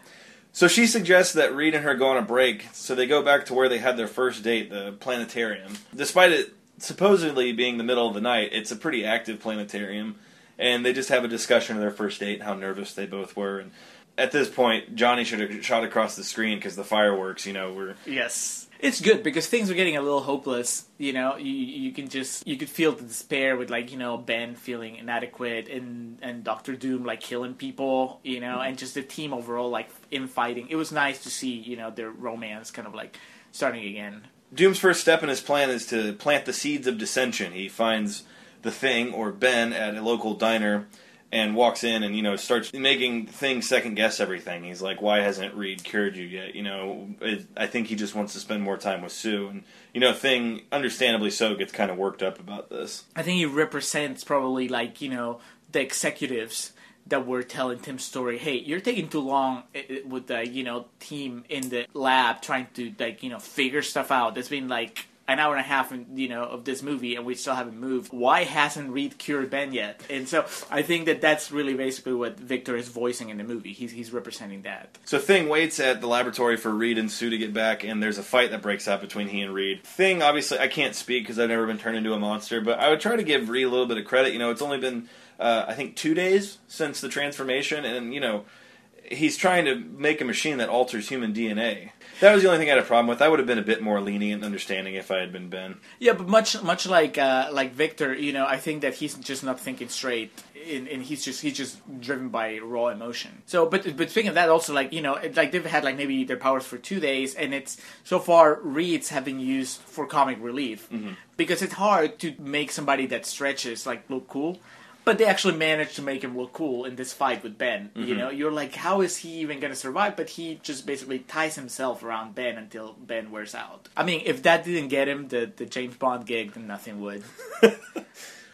So she suggests that Reed and her go on a break, so they go back to where they had their first date, the planetarium. Despite it supposedly being the middle of the night, it's a pretty active planetarium, and they just have a discussion of their first date and how nervous they both were. And at this point, Johnny should have shot across the screen because the fireworks, you know, were Yes. It's good because things are getting a little hopeless. You know, you you can just you could feel the despair with like you know Ben feeling inadequate and and Doctor Doom like killing people. You know, mm-hmm. and just the team overall like infighting. It was nice to see you know their romance kind of like starting again. Doom's first step in his plan is to plant the seeds of dissension. He finds the Thing or Ben at a local diner and walks in and you know starts making things second guess everything. He's like, "Why hasn't Reed cured you yet?" You know, it, I think he just wants to spend more time with Sue, and you know, Thing, understandably so, gets kind of worked up about this. I think he represents probably like you know the executives that were telling Tim Story. Hey, you're taking too long eh, eh, with the you know team in the lab trying to like you know figure stuff out. It's been like an hour and a half, you know, of this movie, and we still haven't moved. Why hasn't Reed cured Ben yet? And so I think that that's really basically what Victor is voicing in the movie. He's he's representing that. So Thing waits at the laboratory for Reed and Sue to get back, and there's a fight that breaks out between he and Reed. Thing, obviously, I can't speak because I've never been turned into a monster, but I would try to give Reed a little bit of credit. You know, it's only been, uh, I think, two days since the transformation, and, you know, he's trying to make a machine that alters human DNA. That was the only thing I had a problem with. I would have been a bit more lenient and understanding if I had been Ben. Yeah, but much much like uh, like Victor, you know, I think that he's just not thinking straight, and, and he's just he's just driven by raw emotion. So, but but speaking of that, also like you know, it, like they've had like maybe their powers for two days, and it's so far reeds have been used for comic relief because it's hard to make somebody that stretches like look cool. But they actually managed to make him look cool in this fight with Ben. You mm-hmm. know, you're like, how is he even going to survive? But he just basically ties himself around Ben until Ben wears out. I mean, if that didn't get him the, the James Bond gig, then nothing would.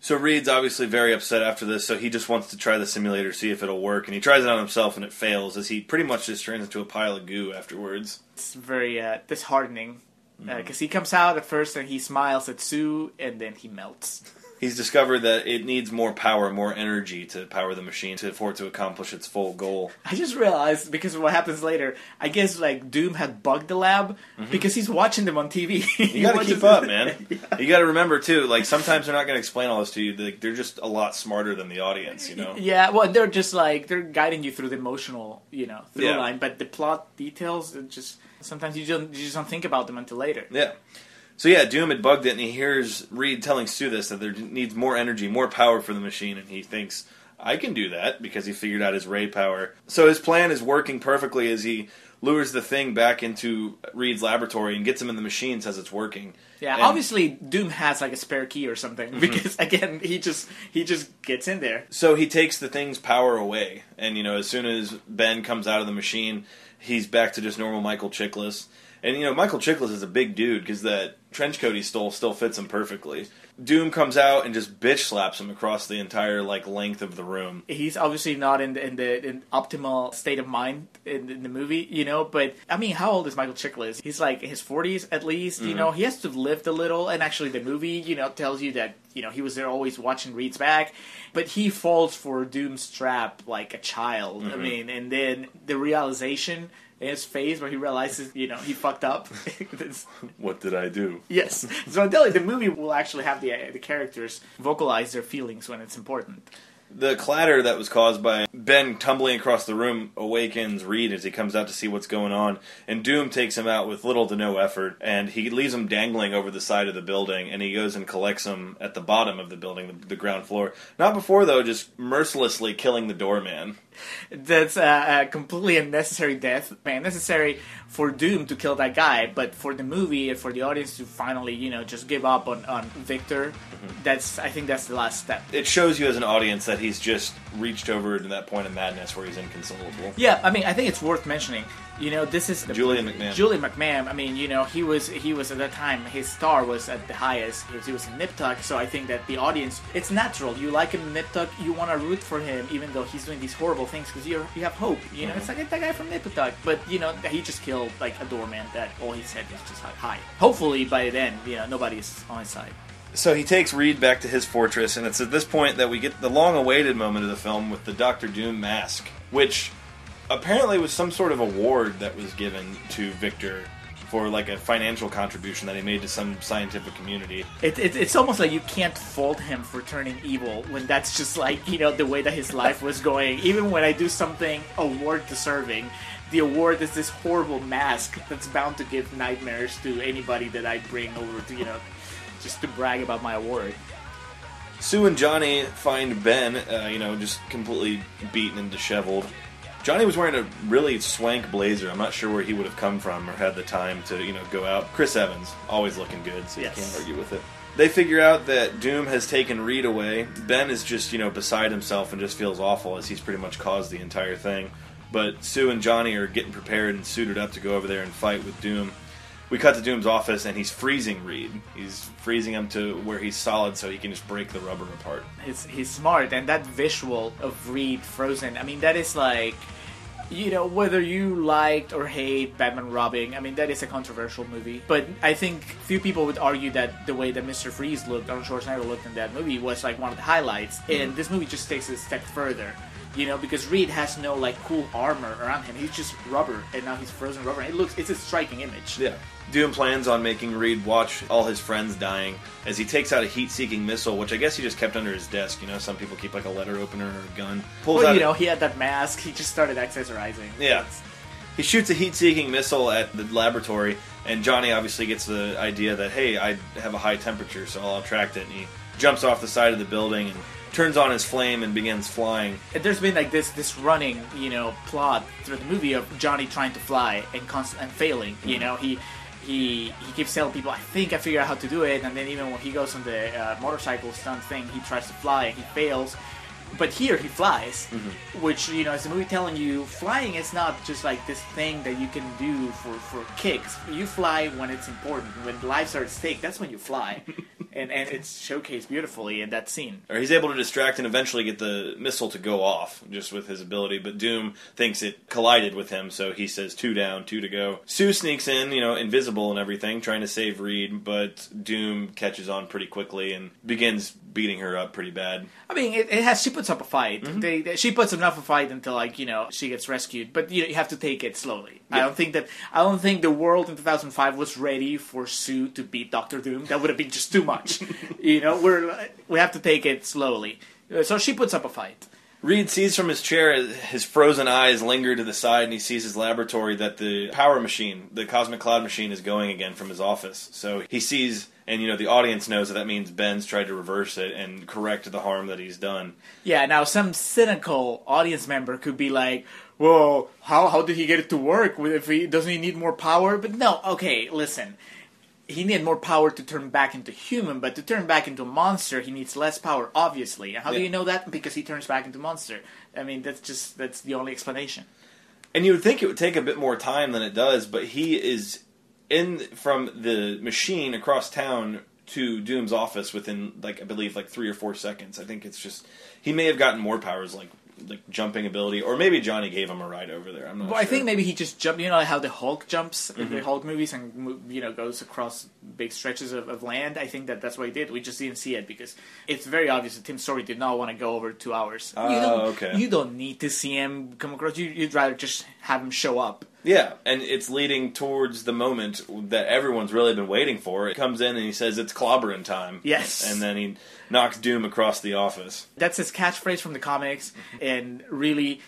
So Reed's obviously very upset after this, so he just wants to try the simulator, see if it'll work, and he tries it on himself and it fails, as he pretty much just turns into a pile of goo afterwards. It's very uh, disheartening uh, mm-hmm. because he comes out at first and he smiles at Sue, and then he melts. He's discovered that it needs more power, more energy to power the machine to, for it to accomplish its full goal. I just realized because of what happens later. I guess like Doom had bugged the lab because he's watching them on TV. Mm-hmm. You got to keep up, man. You got to remember too. Like sometimes they're not going to explain all this to you. Like, they're just a lot smarter than the audience. You know. Yeah, well, they're just like they're guiding you through the emotional, you know, through Yeah. line. But the plot details, it just sometimes you don't you just don't think about them until later. Yeah. So yeah, Doom had bugged it, and he hears Reed telling Sue this that there needs more energy, more power for the machine, and he thinks, I can do that because he figured out his ray power. So his plan is working perfectly as he lures the thing back into Reed's laboratory and gets him in the machine, says it's working. Yeah, And- Mm-hmm. obviously Doom has like a spare key or something because again he just he just gets in there. So he takes the thing's power away, and you know, as soon as Ben comes out of the machine, he's back to just normal Michael Chiklis. And you know, Michael Chiklis is a big dude because that trench coat he stole still fits him perfectly. Doom comes out and just bitch slaps him across the entire like length of the room. He's obviously not in the in the in optimal state of mind in, in the movie, you know. But I mean, how old is Michael Chiklis? He's like in his forties at least, you know. Mm-hmm. He has to have lived a little, and actually, the movie, you know, tells you that you know he was there always watching Reed's back, but he falls for Doom's trap like a child. I mm-hmm. mean, and then the realization his phase where he realizes, you know, he fucked up. What did I do? yes, so I'm the movie will actually have the uh, the characters vocalize their feelings when it's important. The clatter that was caused by Ben tumbling across the room awakens Reed as he comes out to see what's going on, and Doom takes him out with little to no effort, and he leaves him dangling over the side of the building, and he goes and collects him at the bottom of the building, the, the ground floor. Not before, though, just mercilessly killing the doorman. That's a, a completely unnecessary death, man. Necessary for Doom to kill that guy, but for the movie and for the audience to finally, you know, just give up on, on Victor. Mm-hmm. That's I think that's the last step. It shows you as an audience that he's just reached over to that point of madness where he's inconsolable. Yeah, I mean, I think it's worth mentioning. You know, this is the, Julian McMahon. Julian McMahon. I mean, you know, he was he was at that time his star was at the highest. He was, he was in Nip Tuck, so I think that the audience, it's natural. You like him in Nip Tuck, you want to root for him, even though he's doing these horrible things because you you have hope. You know, mm-hmm. it's like that guy from Nip Tuck, but you know he just killed like a doorman that all he said was just like hi. Hopefully by then, you know, nobody's on his side. So he takes Reed back to his fortress, and it's at this point that we get the long awaited moment of the film with the Doctor Doom mask, which apparently was some sort of award that was given to Victor for like a financial contribution that he made to some scientific community. It, it, it's almost like you can't fault him for turning evil when that's just like you know the way that his life was going. Even when I do something award deserving, the award is this horrible mask that's bound to give nightmares to anybody that I bring over to you know just to brag about my award. Sue and Johnny find Ben, uh, you know, just completely beaten and disheveled. Johnny was wearing a really swank blazer. I'm not sure where he would have come from or had the time to, you know, go out. Chris Evans, always looking good, so Yes. you can't argue with it. They figure out that Doom has taken Reed away. Ben is just, you know, beside himself and just feels awful as he's pretty much caused the entire thing. But Sue and Johnny are getting prepared and suited up to go over there and fight with Doom. We cut to Doom's office and he's freezing Reed. He's freezing him to where he's solid so he can just break the rubber apart. He's, he's smart, and that visual of Reed frozen, I mean, that is like, you know, whether you liked or hate Batman Robin, I mean, that is a controversial movie. But I think few people would argue that the way that Mr. Freeze looked, Arnold Schwarzenegger looked in that movie, was like one of the highlights. And mm-hmm. this movie just takes it a step further. You know, because Reed has no like cool armor around him. He's just rubber, and now he's frozen rubber. And it looks, it's a striking image. Yeah. Doom plans on making Reed watch all his friends dying as he takes out a heat-seeking missile, which I guess he just kept under his desk. You know, some people keep like a letter opener or a gun. Pulls Well, out you know, he had that mask. He just started accessorizing. Yeah. He shoots a heat-seeking missile at the laboratory, and Johnny obviously gets the idea that hey, I have a high temperature, so I'll attract it. And he jumps off the side of the building and turns on his flame and begins flying. there's been like this this running you know plot through the movie of Johnny trying to fly and constant and failing. You know he. He, he keeps telling people, I think I figured out how to do it, and then even when he goes on the uh, motorcycle stunt thing, he tries to fly and he fails. But here he flies, mm-hmm. which you know is a movie telling you flying is not just like this thing that you can do for, for kicks. You fly when it's important, when lives are at stake. That's when you fly, and and it's showcased beautifully in that scene. Or he's able to distract and eventually get the missile to go off just with his ability, but Doom thinks it collided with him, so he says two down, two to go. Sue sneaks in, you know, invisible and everything, trying to save Reed, but Doom catches on pretty quickly and begins beating her up pretty bad. I mean, it, it has. She puts up a fight. Mm-hmm. They, they- she puts enough of a fight until like you know she gets rescued. But you know, you have to take it slowly. I don't think that. I don't think the world in 2005 was ready for Sue to beat Doctor Doom. That would have been just too much. you know, we're we have to take it slowly. Uh, So she puts up a fight. Reed sees from his chair his frozen eyes linger to the side, and he sees his laboratory that the power machine, the cosmic cloud machine, is going again from his office. So he sees, and you know, the audience knows that that means Ben's tried to reverse it and correct the harm that he's done. Yeah, now some cynical audience member could be like, "Well, how how did he get it to work? If he doesn't he need more power?" But no, okay, listen. He needed more power to turn back into human, but to turn back into a monster, he needs less power, obviously. And how do you know that? Because he turns back into monster. I mean, that's just that's the only explanation. And you would think it would take a bit more time than it does, but he is in from the machine across town to Doom's office within like I believe like three or four seconds. I think it's just he may have gotten more powers like like jumping ability, or maybe Johnny gave him a ride over there. I'm not. Sure. Well, sure. I think maybe he just jumped. You know how the Hulk jumps in Mm-hmm. the Hulk movies and you know goes across big stretches of, of land. I think that that's what he did. We just didn't see it because it's very obvious that Tim Story did not want to go over two hours. you Oh, don't, okay. You don't need to see him come across. You, you'd rather just have him show up. Yeah, and it's leading towards the moment that everyone's really been waiting for. It comes in and he says it's clobbering time. Yes. and then he knocks Doom across the office. That's his catchphrase from the comics, and really.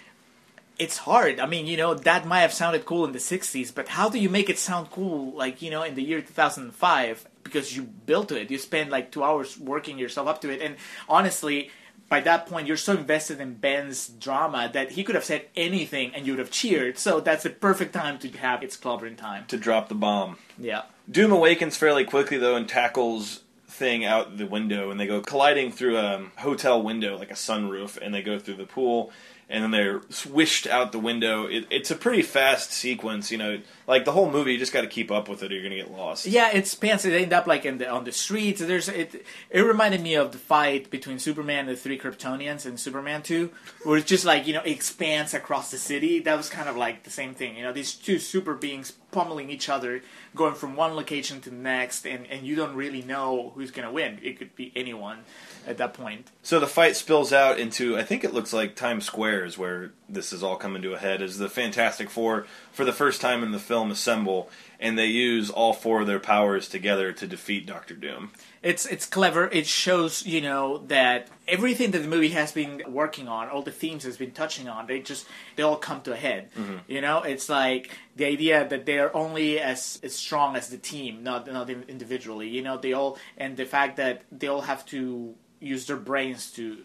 It's hard. I mean, you know, that might have sounded cool in the 60s, but how do you make it sound cool, like, you know, in the year 2005? Because you built it. You spend like two hours working yourself up to it. And honestly, by that point, you're so invested in Ben's drama that he could have said anything and you would have cheered. So that's the perfect time to have its clobbering time. To drop the bomb. Yeah. Doom awakens fairly quickly though and tackles thing out the window and they go colliding through a hotel window like a sunroof and they go through the pool and then they're swished out the window. It, it's a pretty fast sequence, you know. Like the whole movie, you just got to keep up with it or you're gonna get lost. Yeah, it spans. It ended up like in the on the streets. There's it. It reminded me of the fight between Superman and the three Kryptonians in Superman Two, where it's just like you know expands across the city. That was kind of like the same thing. You know, these two super beings pummeling each other, going from one location to the next, and and you don't really know who's gonna win. It could be anyone at that point. So the fight spills out into I think it looks like Times Square is where this is all coming to a head as the Fantastic Four for the first time in the film assemble and they use all four of their powers together to defeat Doctor Doom. It's it's clever. It shows you know that everything that the movie has been working on, all the themes has been touching on, they just they all come to a head. Mm-hmm. You know, it's like the idea that they are only as, as strong as the team, not not individually. You know, they all and the fact that they all have to use their brains to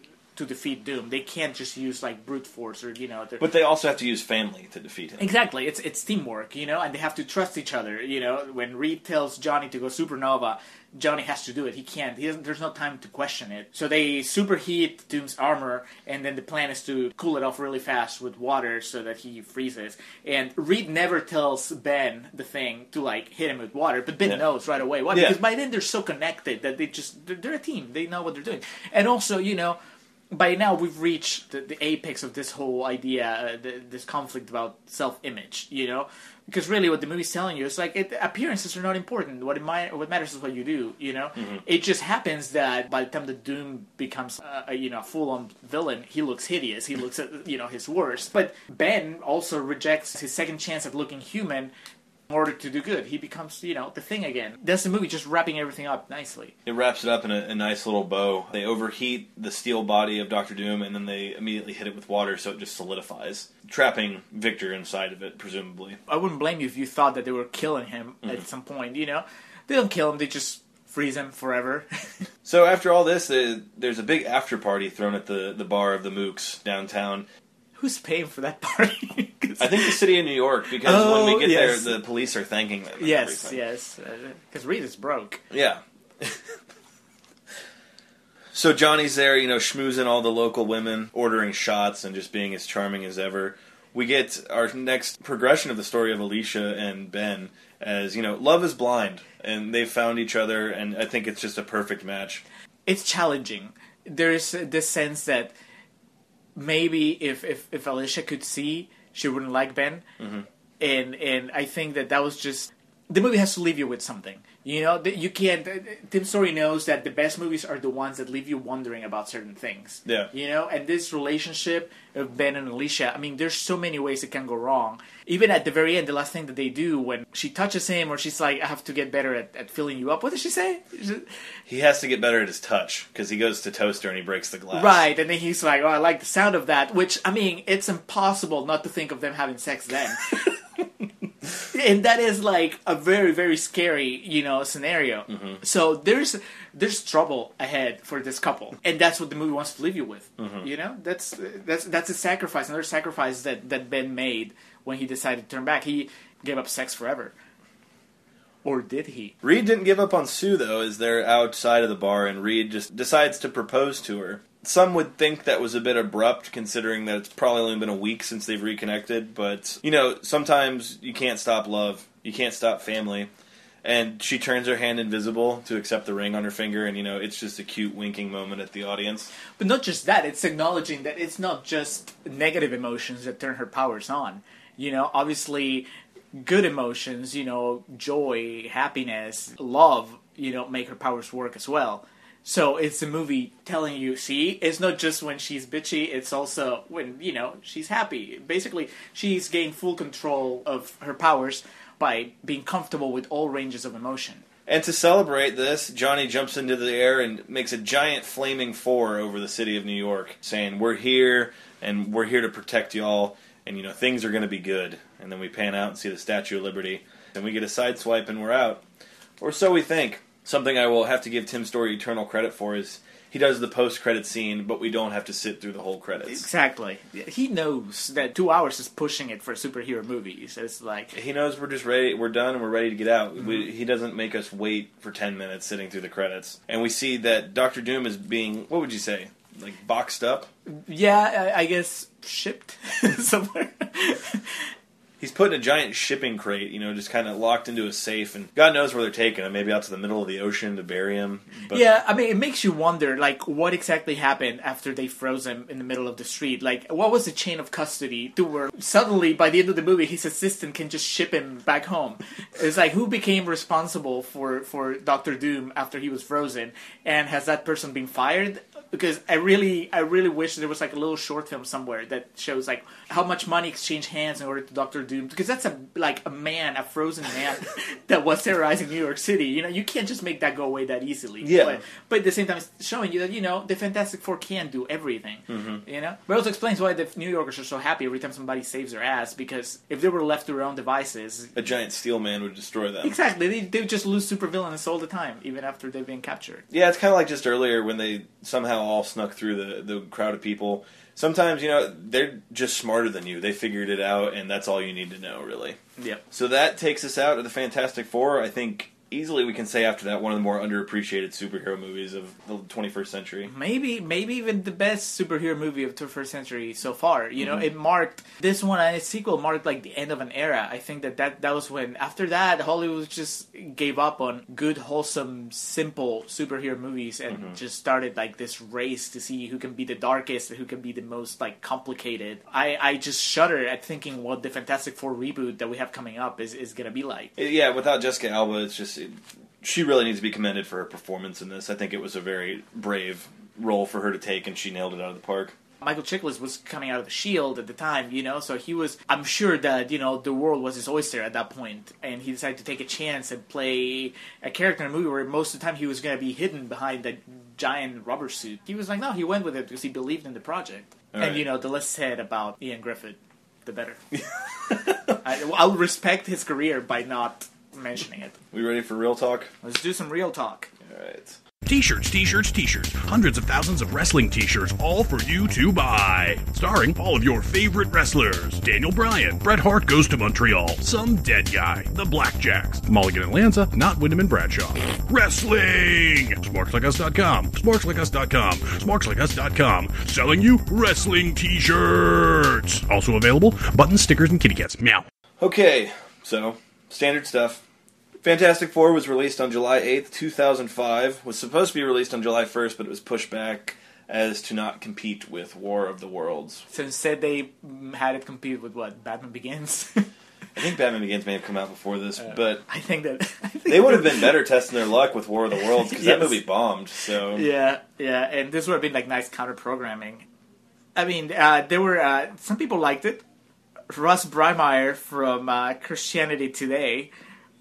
to defeat Doom. They can't just use like brute force or you know. But they also have to use family to defeat him. Exactly, it's it's teamwork, you know, and they have to trust each other. You know, when Reed tells Johnny to go supernova, Johnny has to do it. He can't. He doesn't. There's no time to question it. So they superheat Doom's armor, and then the plan is to cool it off really fast with water so that he freezes. And Reed never tells Ben the thing to like hit him with water, but Ben Yeah. knows right away. Why? Yeah. Because by then they're so connected that they just they're, they're a team. They know what they're doing. And also, you know by now we've reached the, the apex of this whole idea, uh, the, this conflict about self-image. You know, because really, what the movie's telling you is like it, appearances are not important. What it might, what matters is what you do. You know, it just happens that by the time the Doom becomes uh, a you know full-on villain, he looks hideous. He looks at you know his worst. But Ben also rejects his second chance at looking human. In order to do good, he becomes, you know, the thing again. That's the movie just wrapping everything up nicely. It wraps it up in a, a nice little bow. They overheat the steel body of Doctor Doom and then they immediately hit it with water so it just solidifies, trapping Victor inside of it, presumably. I wouldn't blame you if you thought that they were killing him at mm-hmm. some point. You know, they don't kill him; they just freeze him forever. So after all this, the, there's a big after party thrown at the, the bar of the Mooks downtown. Who's paying for that party? I think the city of New York, because Oh, when we oh, get yes. there, the police are thanking them. yes, everything. yes, uh, because Reed is broke. Yeah. so Johnny's there, you know, schmoozing all the local women, ordering shots, and just being as charming as ever. We get our next progression of the story of Alicia and Ben as, you know, love is blind, and they've found each other, and I think it's just a perfect match. It's challenging. There's this sense that maybe if if, if Alicia could see, she wouldn't like Ben, mm-hmm. and and I think that that was just the movie has to leave you with something. You know, you can't. Tim Story knows that the best movies are the ones that leave you wondering about certain things. Yeah. You know, and this relationship of Ben and Alicia, I mean, there's so many ways it can go wrong. Even at the very end, the last thing that they do when she touches him, or she's like, "I have to get better at, at filling you up." What does she say? He has to get better at his touch because he goes to toaster and he breaks the glass. Right, and then he's like, "Oh, I like the sound of that." Which I mean, it's impossible not to think of them having sex then. and that is like a very very scary you know scenario. Mm-hmm. so there's there's trouble ahead for this couple. And that's what the movie wants to leave you with. Mm-hmm. you know? That's that's that's a sacrifice another sacrifice that that ben made when he decided to turn back. He gave up sex forever. Or did he? Reed didn't give up on Sue though, as they're outside of the bar, and Reed just decides to propose to her. Some would think that was a bit abrupt, considering that it's probably only been a week since they've reconnected. But you know, sometimes you can't stop love, you can't stop family. And she turns her hand invisible to accept the ring on her finger, and you know, it's just a cute winking moment at the audience. But not just that, it's acknowledging that it's not just negative emotions that turn her powers on. You know, obviously, good emotions, you know, joy, happiness, love, you know, make her powers work as well. So it's a movie telling you, see, it's not just when she's bitchy, it's also when, you know, she's happy. Basically, she's gained full control of her powers by being comfortable with all ranges of emotion. And to celebrate this, Johnny jumps into the air and makes a giant flaming four over the city of New York, saying, "We're here, and we're here to protect y'all, and you know things are going to be good." And then we pan out and see the Statue of Liberty, and we get a side swipe, and we're out, or so we think. Something I will have to give Tim Story eternal credit for is he does the post-credit scene, but we don't have to sit through the whole credits. Exactly. He knows that two hours is pushing it for superhero movies. It's like, He knows we're just ready, we're done, and we're ready to get out. We, mm-hmm. he doesn't make us wait for 10 minutes sitting through the credits. And we see that Doctor Doom is being, what would you say, like boxed up? yeah, I, I guess shipped somewhere. He's put in a giant shipping crate, you know, just kind of locked into a safe, and God knows where they're taking him. Maybe out to the middle of the ocean to bury him. But yeah, I mean, it makes you wonder, like, what exactly happened after they froze him in the middle of the street? Like, what was the chain of custody to where suddenly, by the end of the movie, his assistant can just ship him back home? It's like, who became responsible for, for Doctor Doom after he was frozen? And has that person been fired? Because I really, I really wish there was like a little short film somewhere that shows like how much money exchanged hands in order to Doctor Doom. Because that's a like a man, a frozen man that was terrorizing New York City. You know, you can't just make that go away that easily. Yeah. But, but at the same time, it's showing you that you know the Fantastic Four can do everything. Mm-hmm. You know, but it also explains why the New Yorkers are so happy every time somebody saves their ass. Because if they were left to their own devices, a giant steel man would destroy them. exactly, they they would just lose supervillains all the time, even after they've been captured. Yeah, it's kind of like just earlier when they somehow all snuck through the, the crowd of people. Sometimes, you know, they're just smarter than you. They figured it out, and that's all you need to know, really. Yep. So that takes us out of the Fantastic Four. I think easily we can say after that one of the more underappreciated superhero movies of the 21st century. Maybe, maybe even the best superhero movie of the first century so far. You Mm-hmm. know, it marked this one and its sequel marked like the end of an era. I think that that, that was when after that Hollywood just gave up on good, wholesome, simple superhero movies and Mm-hmm. just started like this race to see who can be the darkest, who can be the most like complicated. I I just shudder at thinking what the Fantastic Four reboot that we have coming up is is gonna be like. Yeah, without Jessica Alba, it's just she really needs to be commended for her performance in this. I think it was a very brave role for her to take, and she nailed it out of the park. Michael Chiklis was coming out of the Shield at the time, you know, so he was. I'm sure that you know the world was his oyster at that point, and he decided to take a chance and play a character in a movie where most of the time he was going to be hidden behind that giant rubber suit. He was like, no, he went with it because he believed in the project. All and right. you know, the less said about Ioan Gruffudd, the better. I, I'll respect his career by not mentioning it. We ready for real talk? Let's do some real talk. All right. T-shirts, t-shirts, t-shirts. Hundreds of thousands of wrestling t-shirts, all for you to buy. Starring all of your favorite wrestlers. Daniel Bryan, Bret Hart goes to Montreal, some dead guy, the Blackjacks, Mulligan and Lanza, not Windham and Bradshaw. Wrestling! SmarksLikeUs.com, SmarksLikeUs.com, SmarksLikeUs.com. Selling you wrestling t-shirts. Also available, buttons, stickers, and kitty cats. Meow. Okay, so standard stuff. Fantastic Four was released on July 8th, 2005. Was supposed to be released on July 1st, but it was pushed back as to not compete with War of the Worlds. So instead, they had it compete with what Batman Begins. I think Batman Begins may have come out before this, but I think that I think they would have been better testing their luck with War of the Worlds because that movie bombed. So Yeah, yeah, and this would have been like nice counter programming. I mean, uh, there were uh, some people liked it. Russ Breimeier from uh, Christianity Today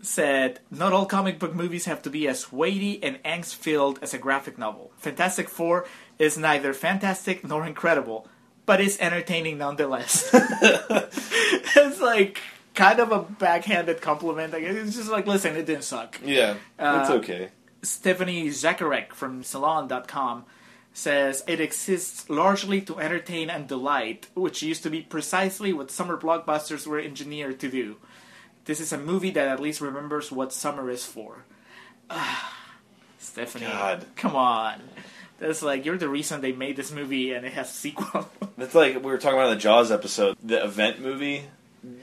said, "Not all comic book movies have to be as weighty and angst-filled as a graphic novel. Fantastic Four is neither fantastic nor incredible, but it's entertaining nonetheless." it's like kind of a backhanded compliment. Like, it's just like, listen, it didn't suck. yeah, it's Uh, okay. Stephanie Zacharek from Salon.com says it exists largely to entertain and delight, which used to be precisely what summer blockbusters were engineered to do. This is a movie that at least remembers what summer is for. Ah, Stephanie, God. come on. That's like you're the reason they made this movie and it has a sequel. It's like we were talking about in the Jaws episode, the event movie.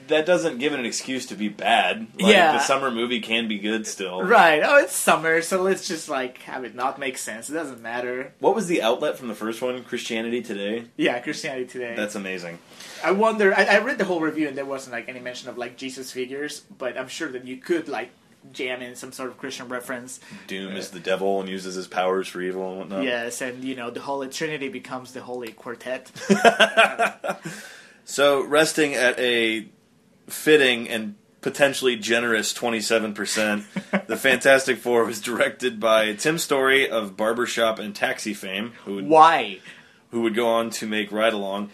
That doesn't give it an excuse to be bad. Like, Yeah. the summer movie can be good still. right. Oh, it's summer, so let's just like have it not make sense. It doesn't matter. What was the outlet from the first one? Christianity Today. Yeah, Christianity Today. That's amazing. I wonder. I, I read the whole review and there wasn't like any mention of like Jesus figures, but I'm sure that you could like jam in some sort of Christian reference. Doom is uh, the devil and uses his powers for evil and whatnot. Yes, and you know the Holy Trinity becomes the Holy Quartet. Uh, So resting at a fitting and potentially generous 27%, The Fantastic Four was directed by Tim Story of Barbershop and Taxi fame, who would, Why? who would go on to make Ride Along.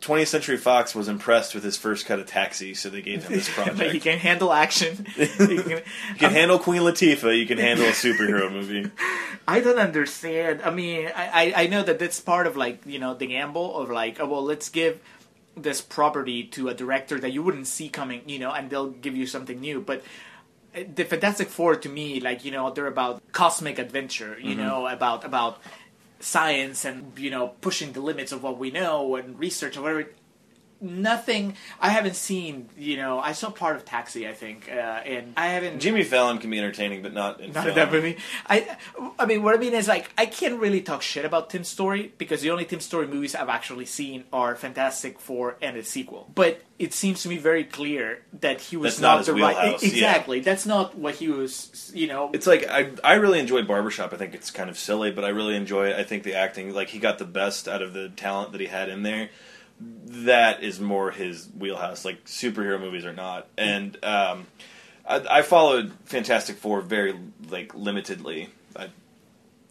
20th Century Fox was impressed with his first cut of Taxi, so they gave him this project. but he can handle action. He can- You can handle Queen Latifah, you can handle a superhero movie. I don't understand. I mean, I, I, I know that that's part of like you know the gamble of like, oh well, let's give this property to a director that you wouldn't see coming, you know, and they'll give you something new. But uh, the Fantastic Four, to me, like you know, they're about cosmic adventure, you know, about about science and you know pushing the limits of what we know and research and whatever. Nothing. I haven't seen. You know, I saw part of Taxi, I think, uh, and I haven't. Jimmy Fallon can be entertaining, but not in Not film. that movie. I, I mean, what I mean is like I can't really talk shit about Tim Story because the only Tim Story movies I've actually seen are Fantastic Four and its sequel. But it seems to me very clear that he was That's not his the right. wheelhouse, yeah. Exactly, that's not what he was. You know, It's like I I really enjoy Barbershop. I think it's kind of silly, but I really enjoy it. I think the acting, like he got the best out of the talent that he had in there. That is more his wheelhouse. Like superhero movies or not. And um, I, I followed Fantastic Four very like limitedly. I,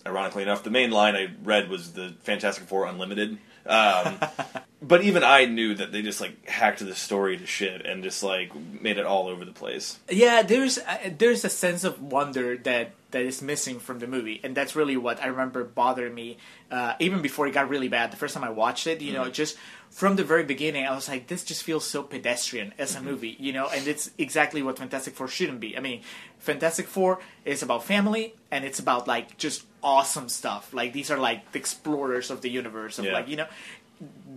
ironically enough, the main line I read was the Fantastic Four Unlimited. Um, but even I knew that they just like hacked the story to shit and just like made it all over the place. yeah, there's uh, there's a sense of wonder that that is missing from the movie, and that's really what I remember bothering me uh, even before it got really bad. The first time I watched it, you know, just from the very beginning, I was like, this just feels so pedestrian as a mm-hmm. movie, you know, and it's exactly what Fantastic Four shouldn't be. I mean, Fantastic Four is about family, and it's about like just awesome stuff. Like these are like the explorers of the universe, of Yeah. like you know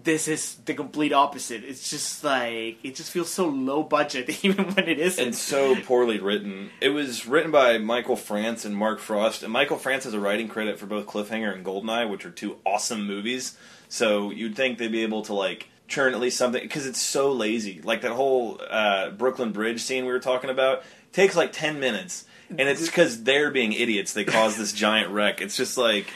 this is the complete opposite. It's just like it just feels so low budget, even when it isn't. and so poorly written. It was written by Michael France and Mark Frost, and Michael France has a writing credit for both Cliffhanger and Goldeneye, which are two awesome movies. So you'd think they'd be able to like churn at least something because it's so lazy. Like that whole uh, Brooklyn Bridge scene we were talking about takes like ten minutes, and it's because they're being idiots. They caused this giant wreck. It's just like.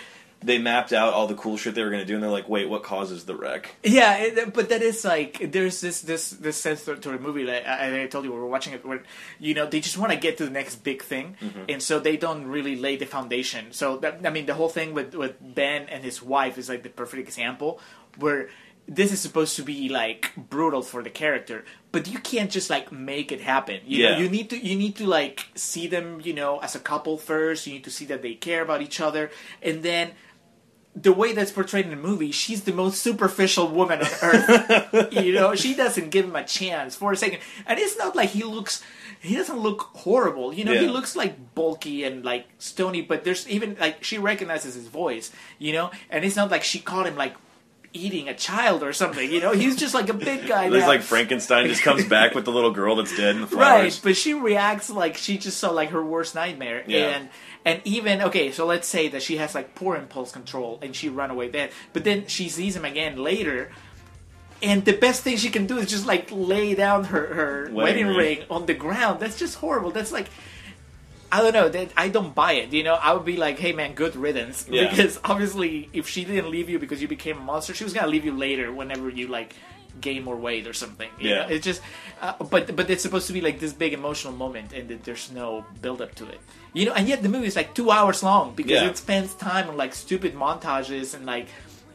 They mapped out all the cool shit they were going to do, and they're like, "Wait, what causes the wreck?" yeah, it, but that is like there's this this this sense to, to the movie that I, I told you we were watching it where you know they just want to get to the next big thing, mm-hmm. and so they don't really lay the foundation. So that, I mean, the whole thing with with Ben and his wife is like the perfect example where this is supposed to be like brutal for the character but you can't just like make it happen you know Yeah. you need to you need to like see them you know as a couple first you need to see that they care about each other and then the way that's portrayed in the movie she's the most superficial woman on earth. You know she doesn't give him a chance for a second. And it's not like he looks he doesn't look horrible. You know he looks like bulky and like stony but there's even like she recognizes his voice you know? And it's not like she caught him like eating a child or something you know? He's just like a big guy There's now. like Frankenstein just comes back with the little girl that's dead in the Right, but she reacts like she just saw like her worst nightmare, Yeah. and and even okay, so let's say that she has like poor impulse control and she run away then, but then she sees him again later, and the best thing she can do is just like lay down her her wedding, Wedding ring. ring. on the ground. That's just horrible. That's like. I don't know. That I don't buy it. You know, I would be like, "Hey, man, good riddance." Yeah. Because obviously, if she didn't leave you because you became a monster, she was gonna leave you later whenever you like gain more weight or something. you Yeah. know? it's just. Uh, but but it's supposed to be like this big emotional moment, and that there's no build up to it. You know, and yet the movie is like two hours long because Yeah. it spends time on like stupid montages and like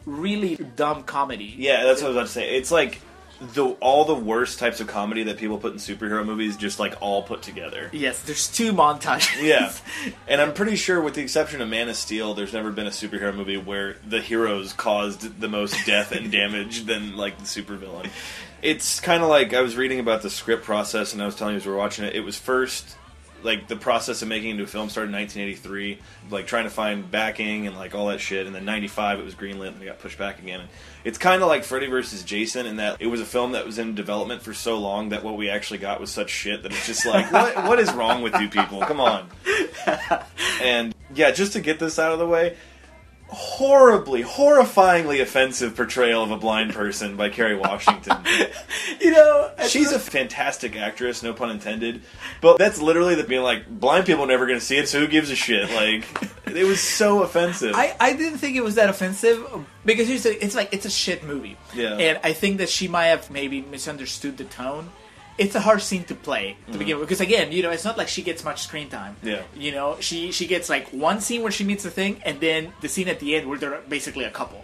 really dumb comedy. Yeah, that's what I was about to say. It's like the all the worst types of comedy that people put in superhero movies, just like all put together. Yes, there's two montages. Yeah, and I'm pretty sure, with the exception of Man of Steel, there's never been a superhero movie where the heroes caused the most death and damage than like the supervillain. It's kind of like I was reading about the script process, and I was telling you as we were watching it. It was first like the process of making it into a film started in 1983, like trying to find backing and like all that shit. And then 95, it was greenlit, and it got pushed back again. And it's kind of like Freddy vs. Jason in that it was a film that was in development for so long that what we actually got was such shit that it's just like, what what is wrong with you people? Come on. And yeah, just to get this out of the way, horribly, horrifyingly offensive portrayal of a blind person by Kerry Washington. you know, She's a fantastic actress, no pun intended. But that's literally the being like, blind people are never going to see it, so who gives a shit? Like, it was so offensive. I, I didn't think it was that offensive because it's like it's a shit movie. Yeah. And I think that she might have maybe misunderstood the tone. It's a hard scene to play to mm-hmm. begin with because again, you know, it's not like she gets much screen time. Yeah. You know, she she gets like one scene where she meets the thing, and then the scene at the end where they're basically a couple.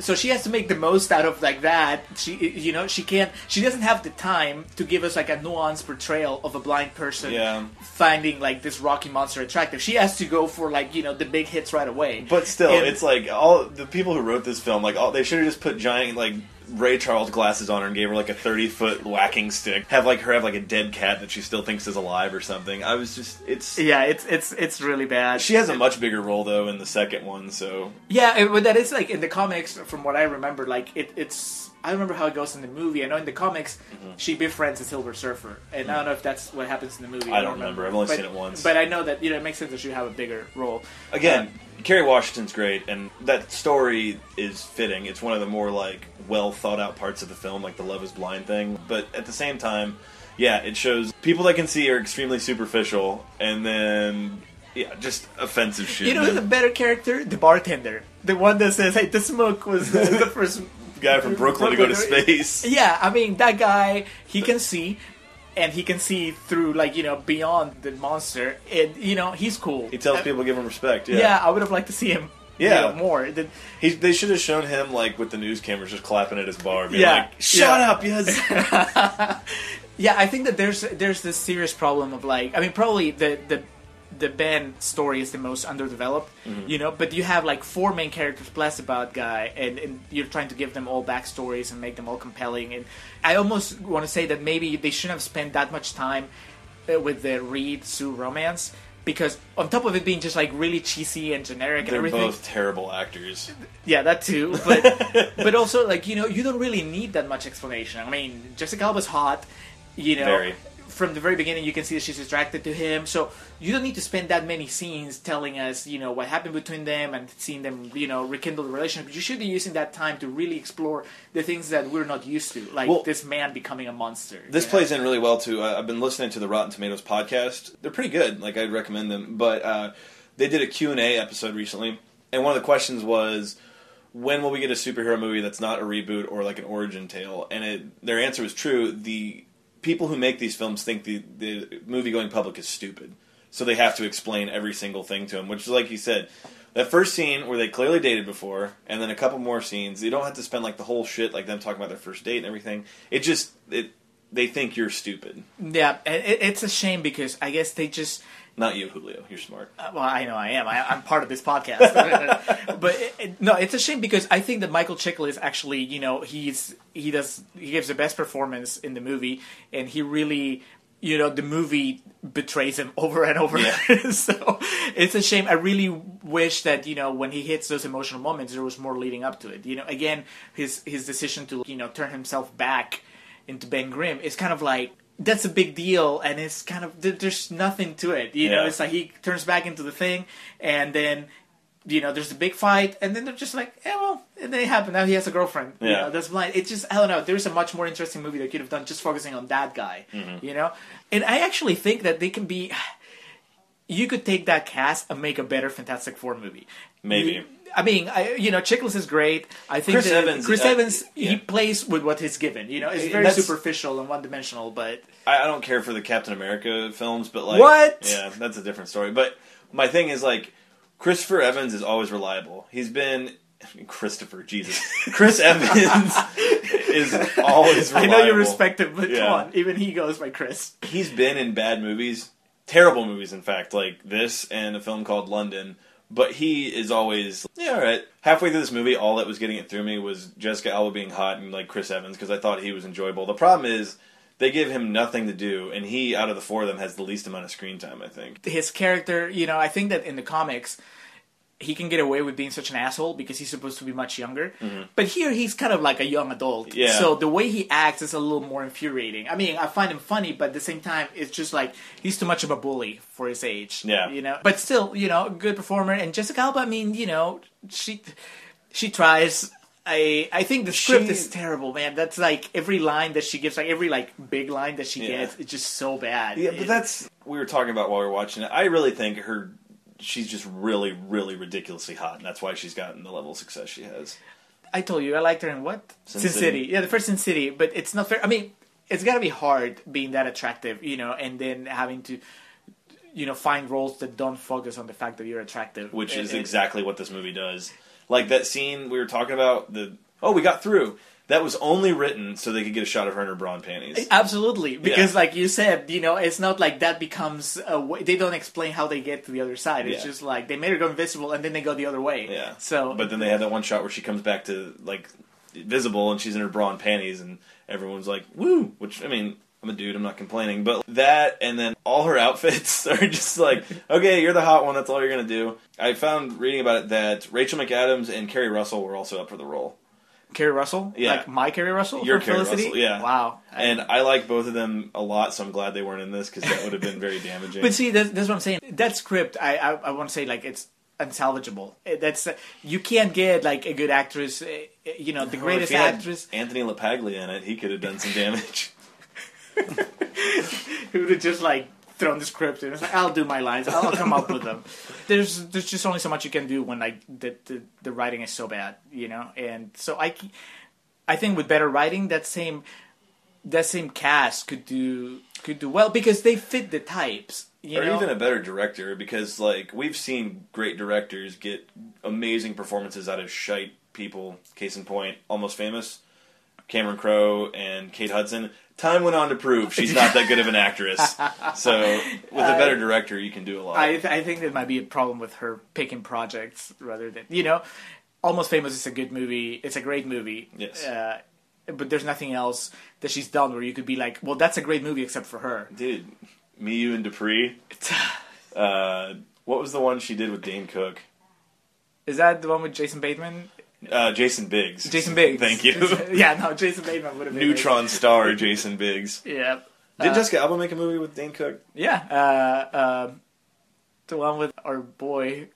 So she has to make the most out of like that. She, you know, she can't. She doesn't have the time to give us like a nuanced portrayal of a blind person Yeah. finding like this rocky monster attractive. She has to go for like you know the big hits right away. but still, And- it's like all the people who wrote this film, like, all, they should have just put giant, like, Ray Charles glasses on her and gave her like a thirty foot whacking stick. Have like her have like a dead cat that she still thinks is alive or something. I was just it's Yeah, it's it's it's really bad. she has a much bigger role though in the second one. So yeah, it- but that is like in the comics, from what I remember, like it, it's. I don't remember how it goes in the movie. I know in the comics Mm-hmm. she befriends a Silver Surfer, and I don't know if that's what happens in the movie. I don't remember. I've only But- seen it once. But I know that you know it makes sense that she'd have a bigger role. again, Kerry Washington's great, and that story is fitting. It's one of the more like well thought out parts of the film, like the Love Is Blind thing. But at the same time, yeah, it shows people that can see are extremely superficial, and then yeah, just offensive shit. You know who's a better character? The bartender, the one that says, "Hey, the smoke was the, the first guy from Brooklyn to go to space. Yeah, I mean that guy, he can see, and he can see through like you know beyond the monster, and you know he's cool. He tells Uh, people give him respect. Yeah. Yeah, I would have liked to see him. you Yeah. know, more. The- He, they should have shown him like with the news cameras just clapping at his bar, being Yeah, like, "Shut yeah. up, yes." Yeah, I think that there's there's this serious problem of like I mean probably the the the Ben story is the most underdeveloped, Mm-hmm. you know. But you have like four main characters plus bad guy, and, and you're trying to give them all backstories and make them all compelling. And I almost want to say that maybe they shouldn't have spent that much time uh, with the Reed Sue romance because on top of it being just like really cheesy and generic and They're everything, both terrible actors. yeah, that too. But but also like you know you don't really need that much explanation. I mean, Jessica Alba's hot. You know, Very. From the very beginning you can see that she's attracted to him. So you don't need to spend that many scenes telling us you know what happened between them and seeing them you know rekindle the relationship. You should be using that time to really explore the things that we're not used to, like Well, this man becoming a monster. This you know? plays in really well too. I- I've been listening to the Rotten Tomatoes podcast. They're pretty good. Like I'd recommend them. But uh, they did a Q and A episode recently, and one of the questions was, "When will we get a superhero movie that's not a reboot or like an origin tale?" And it, their answer was true. The people who make these films think the the movie going public is stupid, so they have to explain every single thing to them. Which is like you said. That first scene where they clearly dated before, and then a couple more scenes, you don't have to spend like the whole shit, like them talking about their first date and everything. It just it they think you're stupid. Yeah, it, it's a shame because I guess they just Not you, Julio. You're smart. Uh, Well, I know I am. I, I'm part of this podcast. but it, it- no, it's a shame because I think that Michael Chiklis actually, you know, he's he does he gives the best performance in the movie, and he really, you know, the movie betrays him over and over. Yeah. so it's a shame. I really wish that you know when he hits those emotional moments, there was more leading up to it. You know, again, his his decision to you know turn himself back into Ben Grimm is kind of like that's a big deal, and it's kind of there's nothing to it. You know, it's like he turns back into the thing, and then you know, there's the big fight, and then they're just like, yeah, well, and then it happened. Now he has a girlfriend. You Yeah. know, that's blind. It's just I don't know. There's a much more interesting movie they could have done just focusing on that guy. Mm-hmm. You know, and I actually think that they can be. You could take that cast and make a better Fantastic Four movie. Maybe. I mean, I, you know, Chiklis is great. I think Chris that Evans, Chris uh, Evans, yeah. he plays with what he's given. You know, it's very that's- superficial and one dimensional, but I, I don't care for the Captain America films, but like What? Yeah, that's a different story. But my thing is like Christopher Evans is always reliable. He's been Christopher, Jesus, Chris Evans is always. Reliable. I know you respect him. But Yeah. come on, even he goes by Chris. He's been in bad movies, terrible movies, in fact, like this and a film called London. But he is always yeah, all right. Halfway through this movie, all that was getting it through me was Jessica Alba being hot and like Chris Evans because I thought he was enjoyable. The problem is they give him nothing to do, and he out of the four of them has the least amount of screen time. I think. his character, you know, I think that in the comics, he can get away with being such an asshole because he's supposed to be much younger. But here, he's kind of like a young adult. Mm-hmm. Yeah. So the way he acts is a little more infuriating. I mean, I find him funny, but at the same time, it's just like he's too much of a bully for his age. Yeah. You know, but still, you know, good performer. And Jessica Alba, I mean, you know, she she tries. I I think the script She- is terrible, man. That's like every line that she gives, like every like big line that she Yeah. gets, it's just so bad. Yeah, It- but that's we were talking about while we were watching it. I really think her. She's just really, really ridiculously hot, and that's why she's gotten the level of success she has. I told you I liked her in what Sin Sin, City. City. Yeah, the first Sin City, but it's not fair. I mean, it's got to be hard being that attractive, you know, and then having to, you know, find roles that don't focus on the fact that you're attractive, which And- is and- exactly what this movie does. Like that scene we were talking about. The oh, we got through. That was only written so they could get a shot of her in her bra and panties. Eh, absolutely, because Yeah. like you said, you know, it's not like that becomes a way. They don't explain how they get to the other side. It's Yeah. just like they made her go invisible and then they go the other way. Yeah. So, But then they had that one shot where she comes back to like visible and she's in her bra and panties, and everyone's like, "Woo!" Which I mean, I'm a dude, I'm not complaining. But that and then all her outfits are just like, okay, you're the hot one. That's all you're gonna do. I found reading about it that Rachel McAdams and Keri Russell were also up for the role. Keri Russell, Yeah. like my Keri Russell, Your Keri Felicity? Russell, yeah. Wow. And I like both of them a lot, so I'm glad they weren't in this because that would have been very damaging. But see, that's, that's what I'm saying. That script, I I, I want to say like it's unsalvageable. Eh, That's you can't get like a good actress. eh, eh, You know, the greatest if he had actress Anthony LaPaglia in it, he could have done some damage. who would have just like thrown the script and it's like, I'll do my lines. I'll come up with them. There's there's just only so much you can do when like the the, the writing is so bad, you know. And so I I think with better writing, that same that same cast could do could do well because they fit the types. You or know? even a better director, because like we've seen great directors get amazing performances out of shite people. Case in point, Almost Famous, Cameron Crowe and Kate Hudson. Time went on to prove she's not that good of an actress. So with a better director, you can do a lot. I, I think there might be a problem with her picking projects rather than you know, Almost Famous is a good movie. It's a great movie. Yes. Uh, but there's nothing else that she's done where you could be like, well, that's a great movie except for her. Dude, Me, You, and Dupree. Uh, what was the one she did with Dane Cook? Is that the one with Jason Bateman? Uh, Jason Biggs. Jason Biggs. Thank you. yeah, no, Jason Bateman would have been Neutron star Jason Biggs. Yeah. Did Uh, Jessica Alba make a movie with Dane Cook? Yeah. Uh, uh, the one with our boy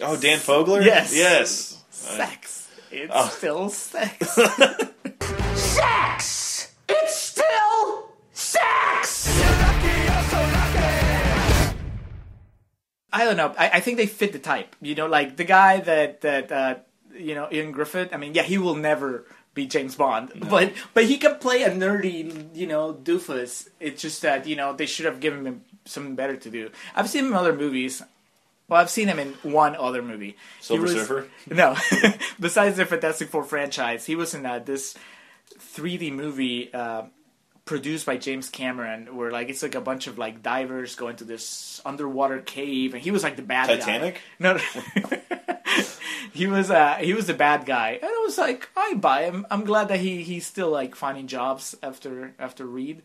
Oh, Dan Fogler? Yes. Yes. Sex. It's Oh. still sex. Sex! It's still sex! I don't know. I, I think they fit the type. You know, like the guy that that uh, you know Ioan Gruffudd. I mean, yeah, he will never be James Bond, but but he can play a nerdy, you know, doofus. It's just that you know they should have given him something better to do. I've seen him in other movies. Well, I've seen him in one other movie. Silver was- Surfer? No, besides the Fantastic Four franchise, he was in uh, this 3D movie uh, produced by James Cameron, where like it's like a bunch of like divers go into this underwater cave, and he was like the bad Titanic? guy. No, he was uh, he was the bad guy, and I was like, I buy him. I'm glad that he he's still like finding jobs after after Reed,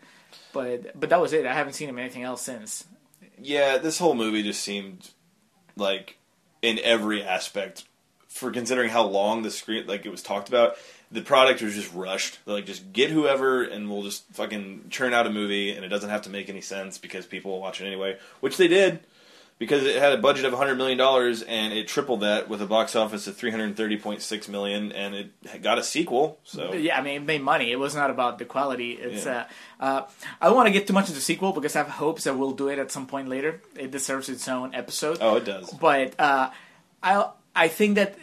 but but that was it. I haven't seen him anything else since. Yeah, this whole movie just seemed like in every aspect for considering how long the screen like it was talked about the product was just rushed They're like just get whoever and we'll just fucking churn out a movie and it doesn't have to make any sense because people will watch it anyway which they did because it had a budget of 100 million dollars and it tripled that with a box office of 330.6 million, and it got a sequel. So Yeah, I mean, it made money. It was not about the quality. It's Yeah. uh, uh, I don't want to get too much into the sequel because I have hopes that we'll do it at some point later. It deserves its own episode. oh, it does. But uh, I I think that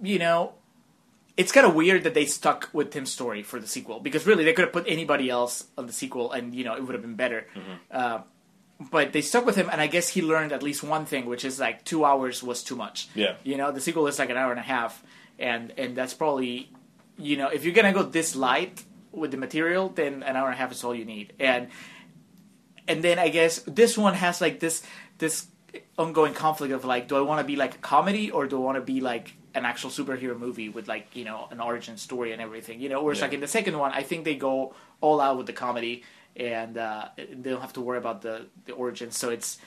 you know it's kind of weird that they stuck with Tim Story for the sequel because really they could have put anybody else on the sequel and you know it would have been better. Mm-hmm. But they stuck with him, and I guess he learned at least one thing, which is like two hours was too much. Yeah. you know the sequel is like an hour and a half, and and that's probably you know if you're gonna go this light with the material, then an hour and a half is all you need. And and then I guess this one has like this this ongoing conflict of like, do I want to be like a comedy or do I want to be like an actual superhero movie with like you know an origin story and everything? You know, whereas Yeah. like in the second one, I think they go all out with the comedy and uh, they don't have to worry about the the origin, so it's.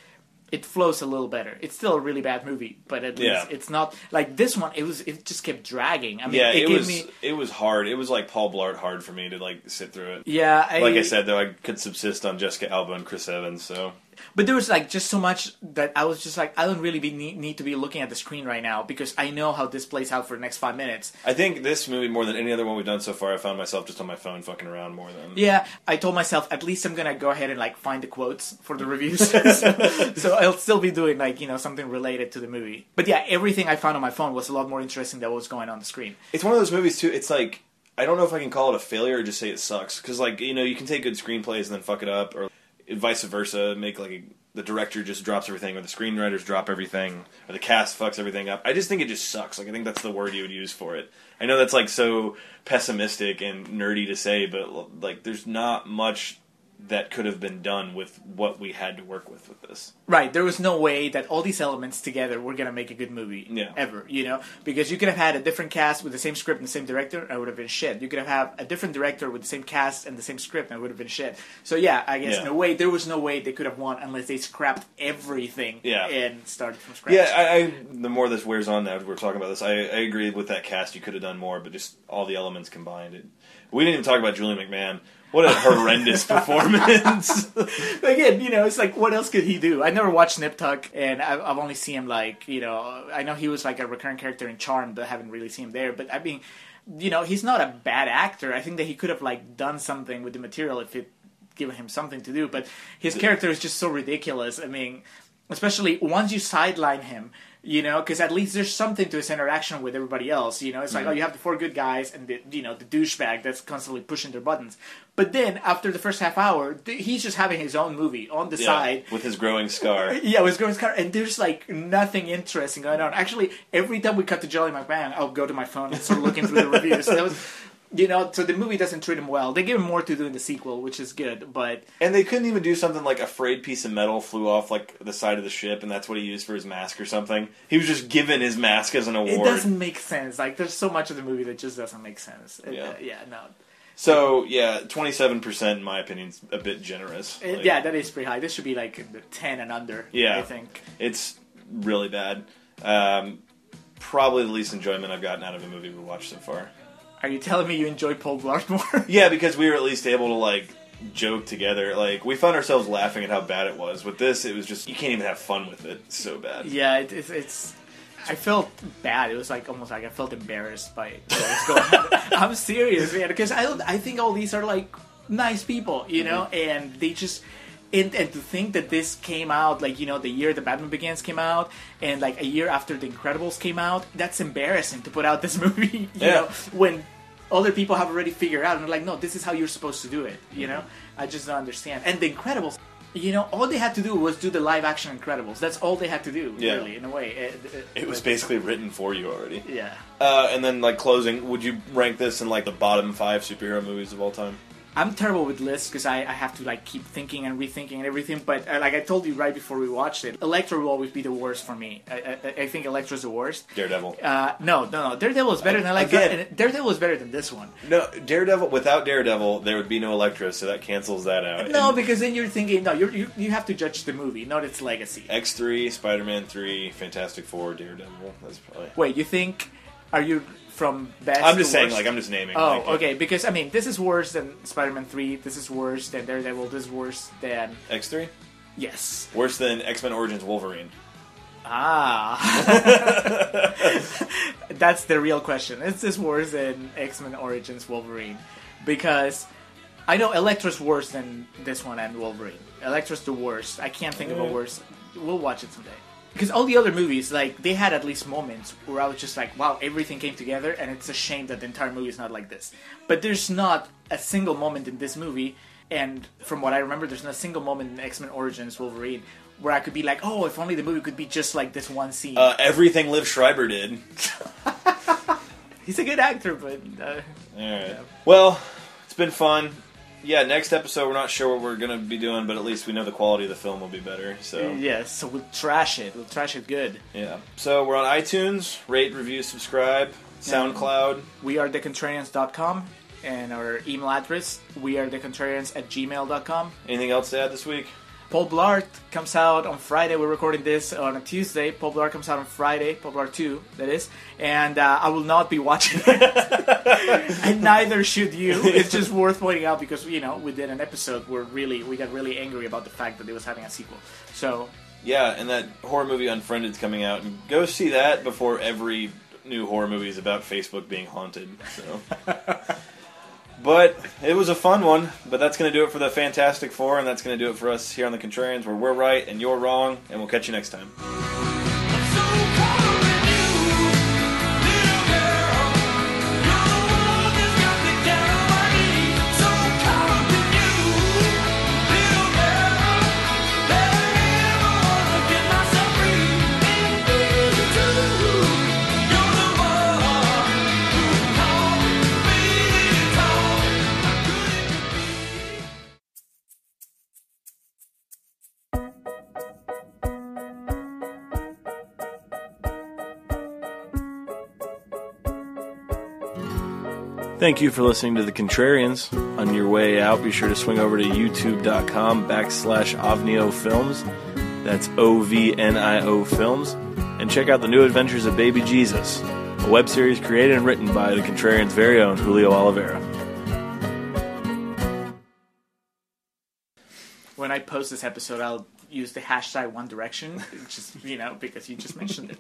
It flows a little better. It's still a really bad movie, but at least Yeah. it's not like this one. It was. It just kept dragging. I mean, Yeah, it, it, gave was me. it was hard. It was like Paul Blart hard for me to like sit through it. Yeah, I, Like I said, though, I could subsist on Jessica Alba and Chris Evans. So But there was like just so much that I was just like, I don't really be, need, need to be looking at the screen right now because I know how this plays out for the next five minutes. I think this movie more than any other one we've done so far, I found myself just on my phone fucking around more than. Yeah, I told myself at least I'm gonna go ahead and like find the quotes for the reviews, so, so I'll still be doing like you know something related to the movie. But yeah, everything I found on my phone was a lot more interesting than what was going on the screen. It's one of those movies too. It's like I don't know if I can call it a failure or just say it sucks because like you know you can take good screenplays and then fuck it up or vice versa. Make like a, the director just drops everything or the screenwriters drop everything or the cast fucks everything up. I just think it just sucks. Like I think that's the word you would use for it. I know that's like so pessimistic and nerdy to say, but like there's not much that could have been done with what we had to work with with this. Right, there was no way that all these elements together were gonna make a good movie Yeah. ever, you know? Because you could have had a different cast with the same script and the same director, and it would have been shit. You could have had a different director with the same cast and the same script, and it would have been shit. So yeah, I guess Yeah. in a way, there was no way they could have won unless they scrapped everything Yeah. and started from scratch. Yeah, I, I the more this wears on now, we're talking about this. I, I agree with that cast. You could have done more, but just all the elements combined. It, we didn't even talk about Julian McMahon. What a horrendous performance! Again, you know, it's like, what else could he do? I never watched Nip Tuck, and I've, I've only seen him like, you know, I know he was like a recurring character in Charm, but I haven't really seen him there. But I mean, you know, he's not a bad actor. I think that he could have like done something with the material if it given him something to do. But his character is just so ridiculous. I mean, especially once you sideline him. You know, because at least there's something to his interaction with everybody else. You know, it's like, mm-hmm. oh, you have the four good guys and the you know the douchebag that's constantly pushing their buttons. But then after the first half hour, th- he's just having his own movie on the Yeah, side. with his growing scar. Yeah, with his growing scar, and there's like nothing interesting going on. Actually, every time we cut to Julian McMahon, I'll go to my phone and start looking through the reviews. So that was, you know, so the movie doesn't treat him well. They give him more to do in the sequel, which is good, but And they couldn't even do something like a frayed piece of metal flew off like the side of the ship, and that's what he used for his mask or something. He was just given his mask as an award. it doesn't make sense. Like, there's so much of the movie that just doesn't make sense. It- Yeah. uh, yeah, no. So yeah, twenty seven percent in my opinion is a bit generous. It- Like, yeah, that is pretty high. This should be like the 10 and under, Yeah. I think. it's really bad. Um, probably the least enjoyment I've gotten out of a movie we watched so far. Are you telling me you enjoy Paul Blart more? Yeah, because we were at least able to like joke together. Like we found ourselves laughing at how bad it was. With this, it was just you can't even have fun with it. It's so bad. Yeah, it, it's, it's. I felt bad. It was like almost like I felt embarrassed by what was going on. I'm serious, man, because I don't. I think all these are like nice people, you know, mm-hmm. and they just. And, and to think that this came out like you know the year the Batman Begins came out and like a year after the Incredibles came out that's embarrassing to put out this movie you Yeah. know when other people have already figured out and they're like no this is how you're supposed to do it you know I just don't understand and the Incredibles you know all they had to do was do the live action Incredibles that's all they had to do Yeah. really in a way it, It was basically written for you already. yeah Uh, and then like closing, would you rank this in like the bottom five superhero movies of all time? I'm terrible with lists because I, I have to like keep thinking and rethinking and everything. But uh, like I told you right before we watched it, Elektra will always be the worst for me. I, I, I think Elektra's the worst. Daredevil. Uh, no, no, no. Daredevil is better than Elektra. Again- and Daredevil is better than this one. No, Daredevil. Without Daredevil, there would be no Elektra, so that cancels that out. No, And because then you're thinking no. You're, you you have to judge the movie, not its legacy. X three, Spider Man three, Fantastic Four, Daredevil. That's probably. Wait, you think? Are you from best? I'm just saying, worst? like I'm just naming. Oh, like, okay. Because I mean, this is worse than Spider-Man Three. This is worse than Daredevil. This is worse than X three. Yes. Worse than X Men Origins Wolverine. Ah. That's the real question. Is this worse than X Men Origins Wolverine? Because I know Elektra's worse than this one and Wolverine. Elektra's the worst. I can't think of a worse. We'll watch it someday. Because all the other movies, like, they had at least moments where I was just like, wow, everything came together, and it's a shame that the entire movie is not like this. But there's not a single moment in this movie, and from what I remember, there's not a single moment in X Men Origins Wolverine where I could be like, oh, if only the movie could be just like this one scene. Uh, everything Liev Schreiber did. He's a good actor, but uh, All right. Well, it's been fun. Yeah, next episode we're not sure what we're gonna be doing, but at least we know the quality of the film will be better. So yes, so we'll trash it. We'll trash it good. yeah. So we're on iTunes. Rate, review, subscribe. SoundCloud. We are thecontrarians.com and our email address, we are thecontrarians at gmail.com. Anything else to add this week? Paul Blart comes out on Friday. We're recording this on a Tuesday. Paul Blart comes out on Friday. Paul Blart 2, that is. And uh, I will not be watching it. and neither should you. It's just worth pointing out because, you know, we did an episode where really, we got really angry about the fact that it was having a sequel. So, Yeah, and that horror movie Unfriended's coming out, and go see that before every new horror movie is about Facebook being haunted. So. But it was a fun one. But that's going to do it for the Fantastic Four, and that's going to do it for us here on the Contrarians, where we're right and you're wrong. And we'll catch you next time. Thank you for listening to The Contrarians. On your way out, be sure to swing over to youtube.com backslash Ovnio Films. That's O V N I O Films. And check out the new adventures of Baby Jesus, a web series created and written by The Contrarians' very own Julio Oliveira. when I post this episode, I'll use the hashtag One Direction, just, you know, because you just mentioned it.